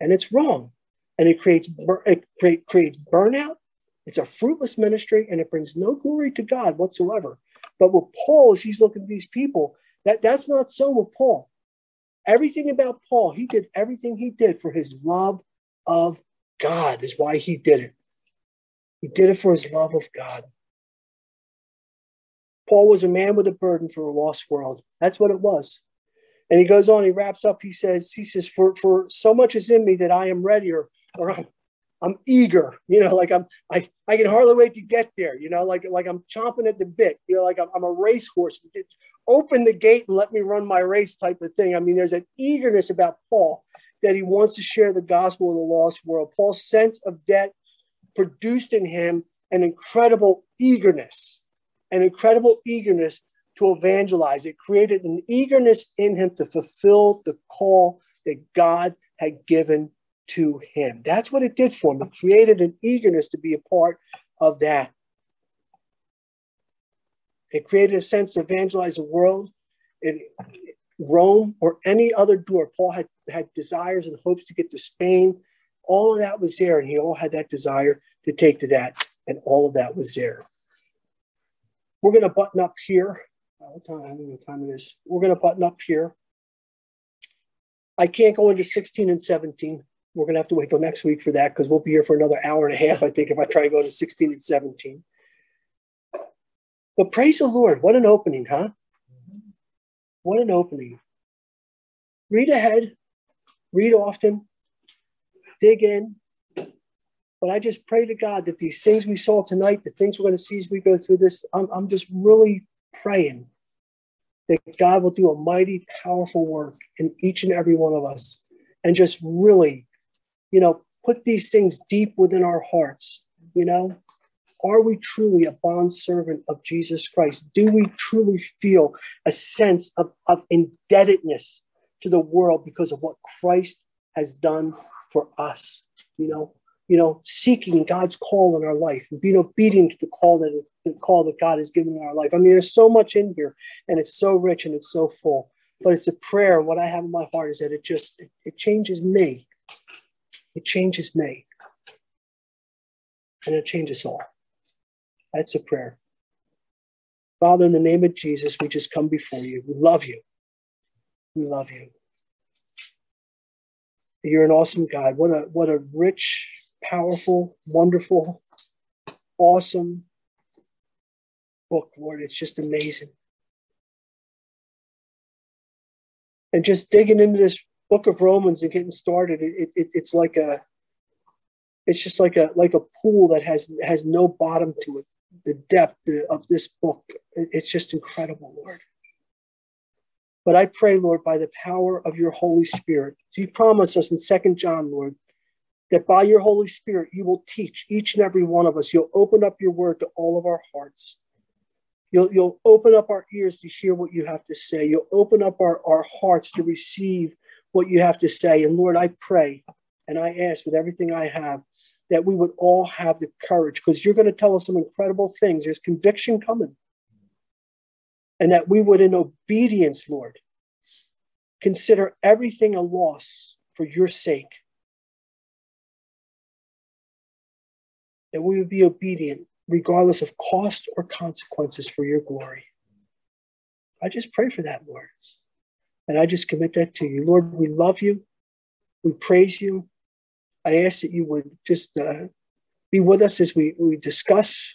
And it's wrong. And it creates, it create, creates burnout. It's a fruitless ministry and it brings no glory to God whatsoever. But with Paul, as he's looking at these people, that, that's not so with Paul. Everything about Paul, he did everything he did for his love of God, is why he did it. He did it for his love of God. Paul was a man with a burden for a lost world. That's what it was. And he goes on, he wraps up, he says, he says, for, for so much is in me that I am ready or, or I'm, I'm eager, you know, like I'm, I, I can hardly wait to get there, you know, like, like I'm chomping at the bit, you know, like I'm, I'm a racehorse. Open the gate and let me run my race type of thing. I mean, there's an eagerness about Paul that he wants to share the gospel in the lost world. Paul's sense of debt produced in him an incredible eagerness, an incredible eagerness to evangelize. It created an eagerness in him to fulfill the call that God had given to him. That's what it did for him. It created an eagerness to be a part of that. It created a sense to evangelize the world. It, Rome or any other door. Paul had, had desires and hopes to get to Spain. All of that was there, and he all had that desire to take to that, and all of that was there. We're going to button up here. Uh, what time, what time it is? We're going to button up here. I can't go into 16 and 17. We're going to have to wait till next week for that because we'll be here for another hour and a half, I think, if I try to go to 16 and 17. But praise the Lord. What an opening, huh? What an opening. Read ahead, read often, dig in. But I just pray to God that these things we saw tonight, the things we're going to see as we go through this, I'm, I'm just really praying that God will do a mighty, powerful work in each and every one of us and just really, you know, put these things deep within our hearts, you know, are we truly a bond servant of Jesus Christ? Do we truly feel a sense of, of indebtedness to the world because of what Christ has done for us? You know, you know, seeking God's call in our life and being obedient to the call that the call that God has given in our life. I mean, there's so much in here, and it's so rich and it's so full. But it's a prayer. What I have in my heart is that it just it, it changes me. It changes me, and it changes all. That's a prayer. Father, in the name of Jesus, we just come before you. We love you. We love you. You're an awesome God. What a what a rich, powerful, wonderful, awesome book, Lord. It's just amazing. And just digging into this book of Romans and getting started, it, it, it's like a it's just like a like a pool that has has no bottom to it. The depth of this book, it's just incredible, Lord. But I pray, Lord, by the power of your Holy Spirit, you promise us in Second John, Lord, that by your Holy Spirit, you will teach each and every one of us. You'll open up your word to all of our hearts. You'll, you'll open up our ears to hear what you have to say. You'll open up our, our hearts to receive what you have to say. And Lord, I pray and I ask with everything I have that we would all have the courage because you're going to tell us some incredible things. There's conviction coming and that we would, in obedience, Lord, consider everything a loss for your sake. That we would be obedient, regardless of cost or consequences, for your glory. I just pray for that, Lord. And I just commit that to you. Lord, we love you. We praise you. I ask that you would just uh, be with us as we, we discuss,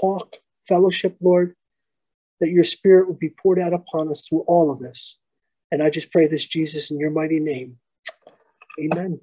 talk, fellowship, Lord that your spirit would be poured out upon us through all of this. And I just pray this, Jesus, in your mighty name. Amen.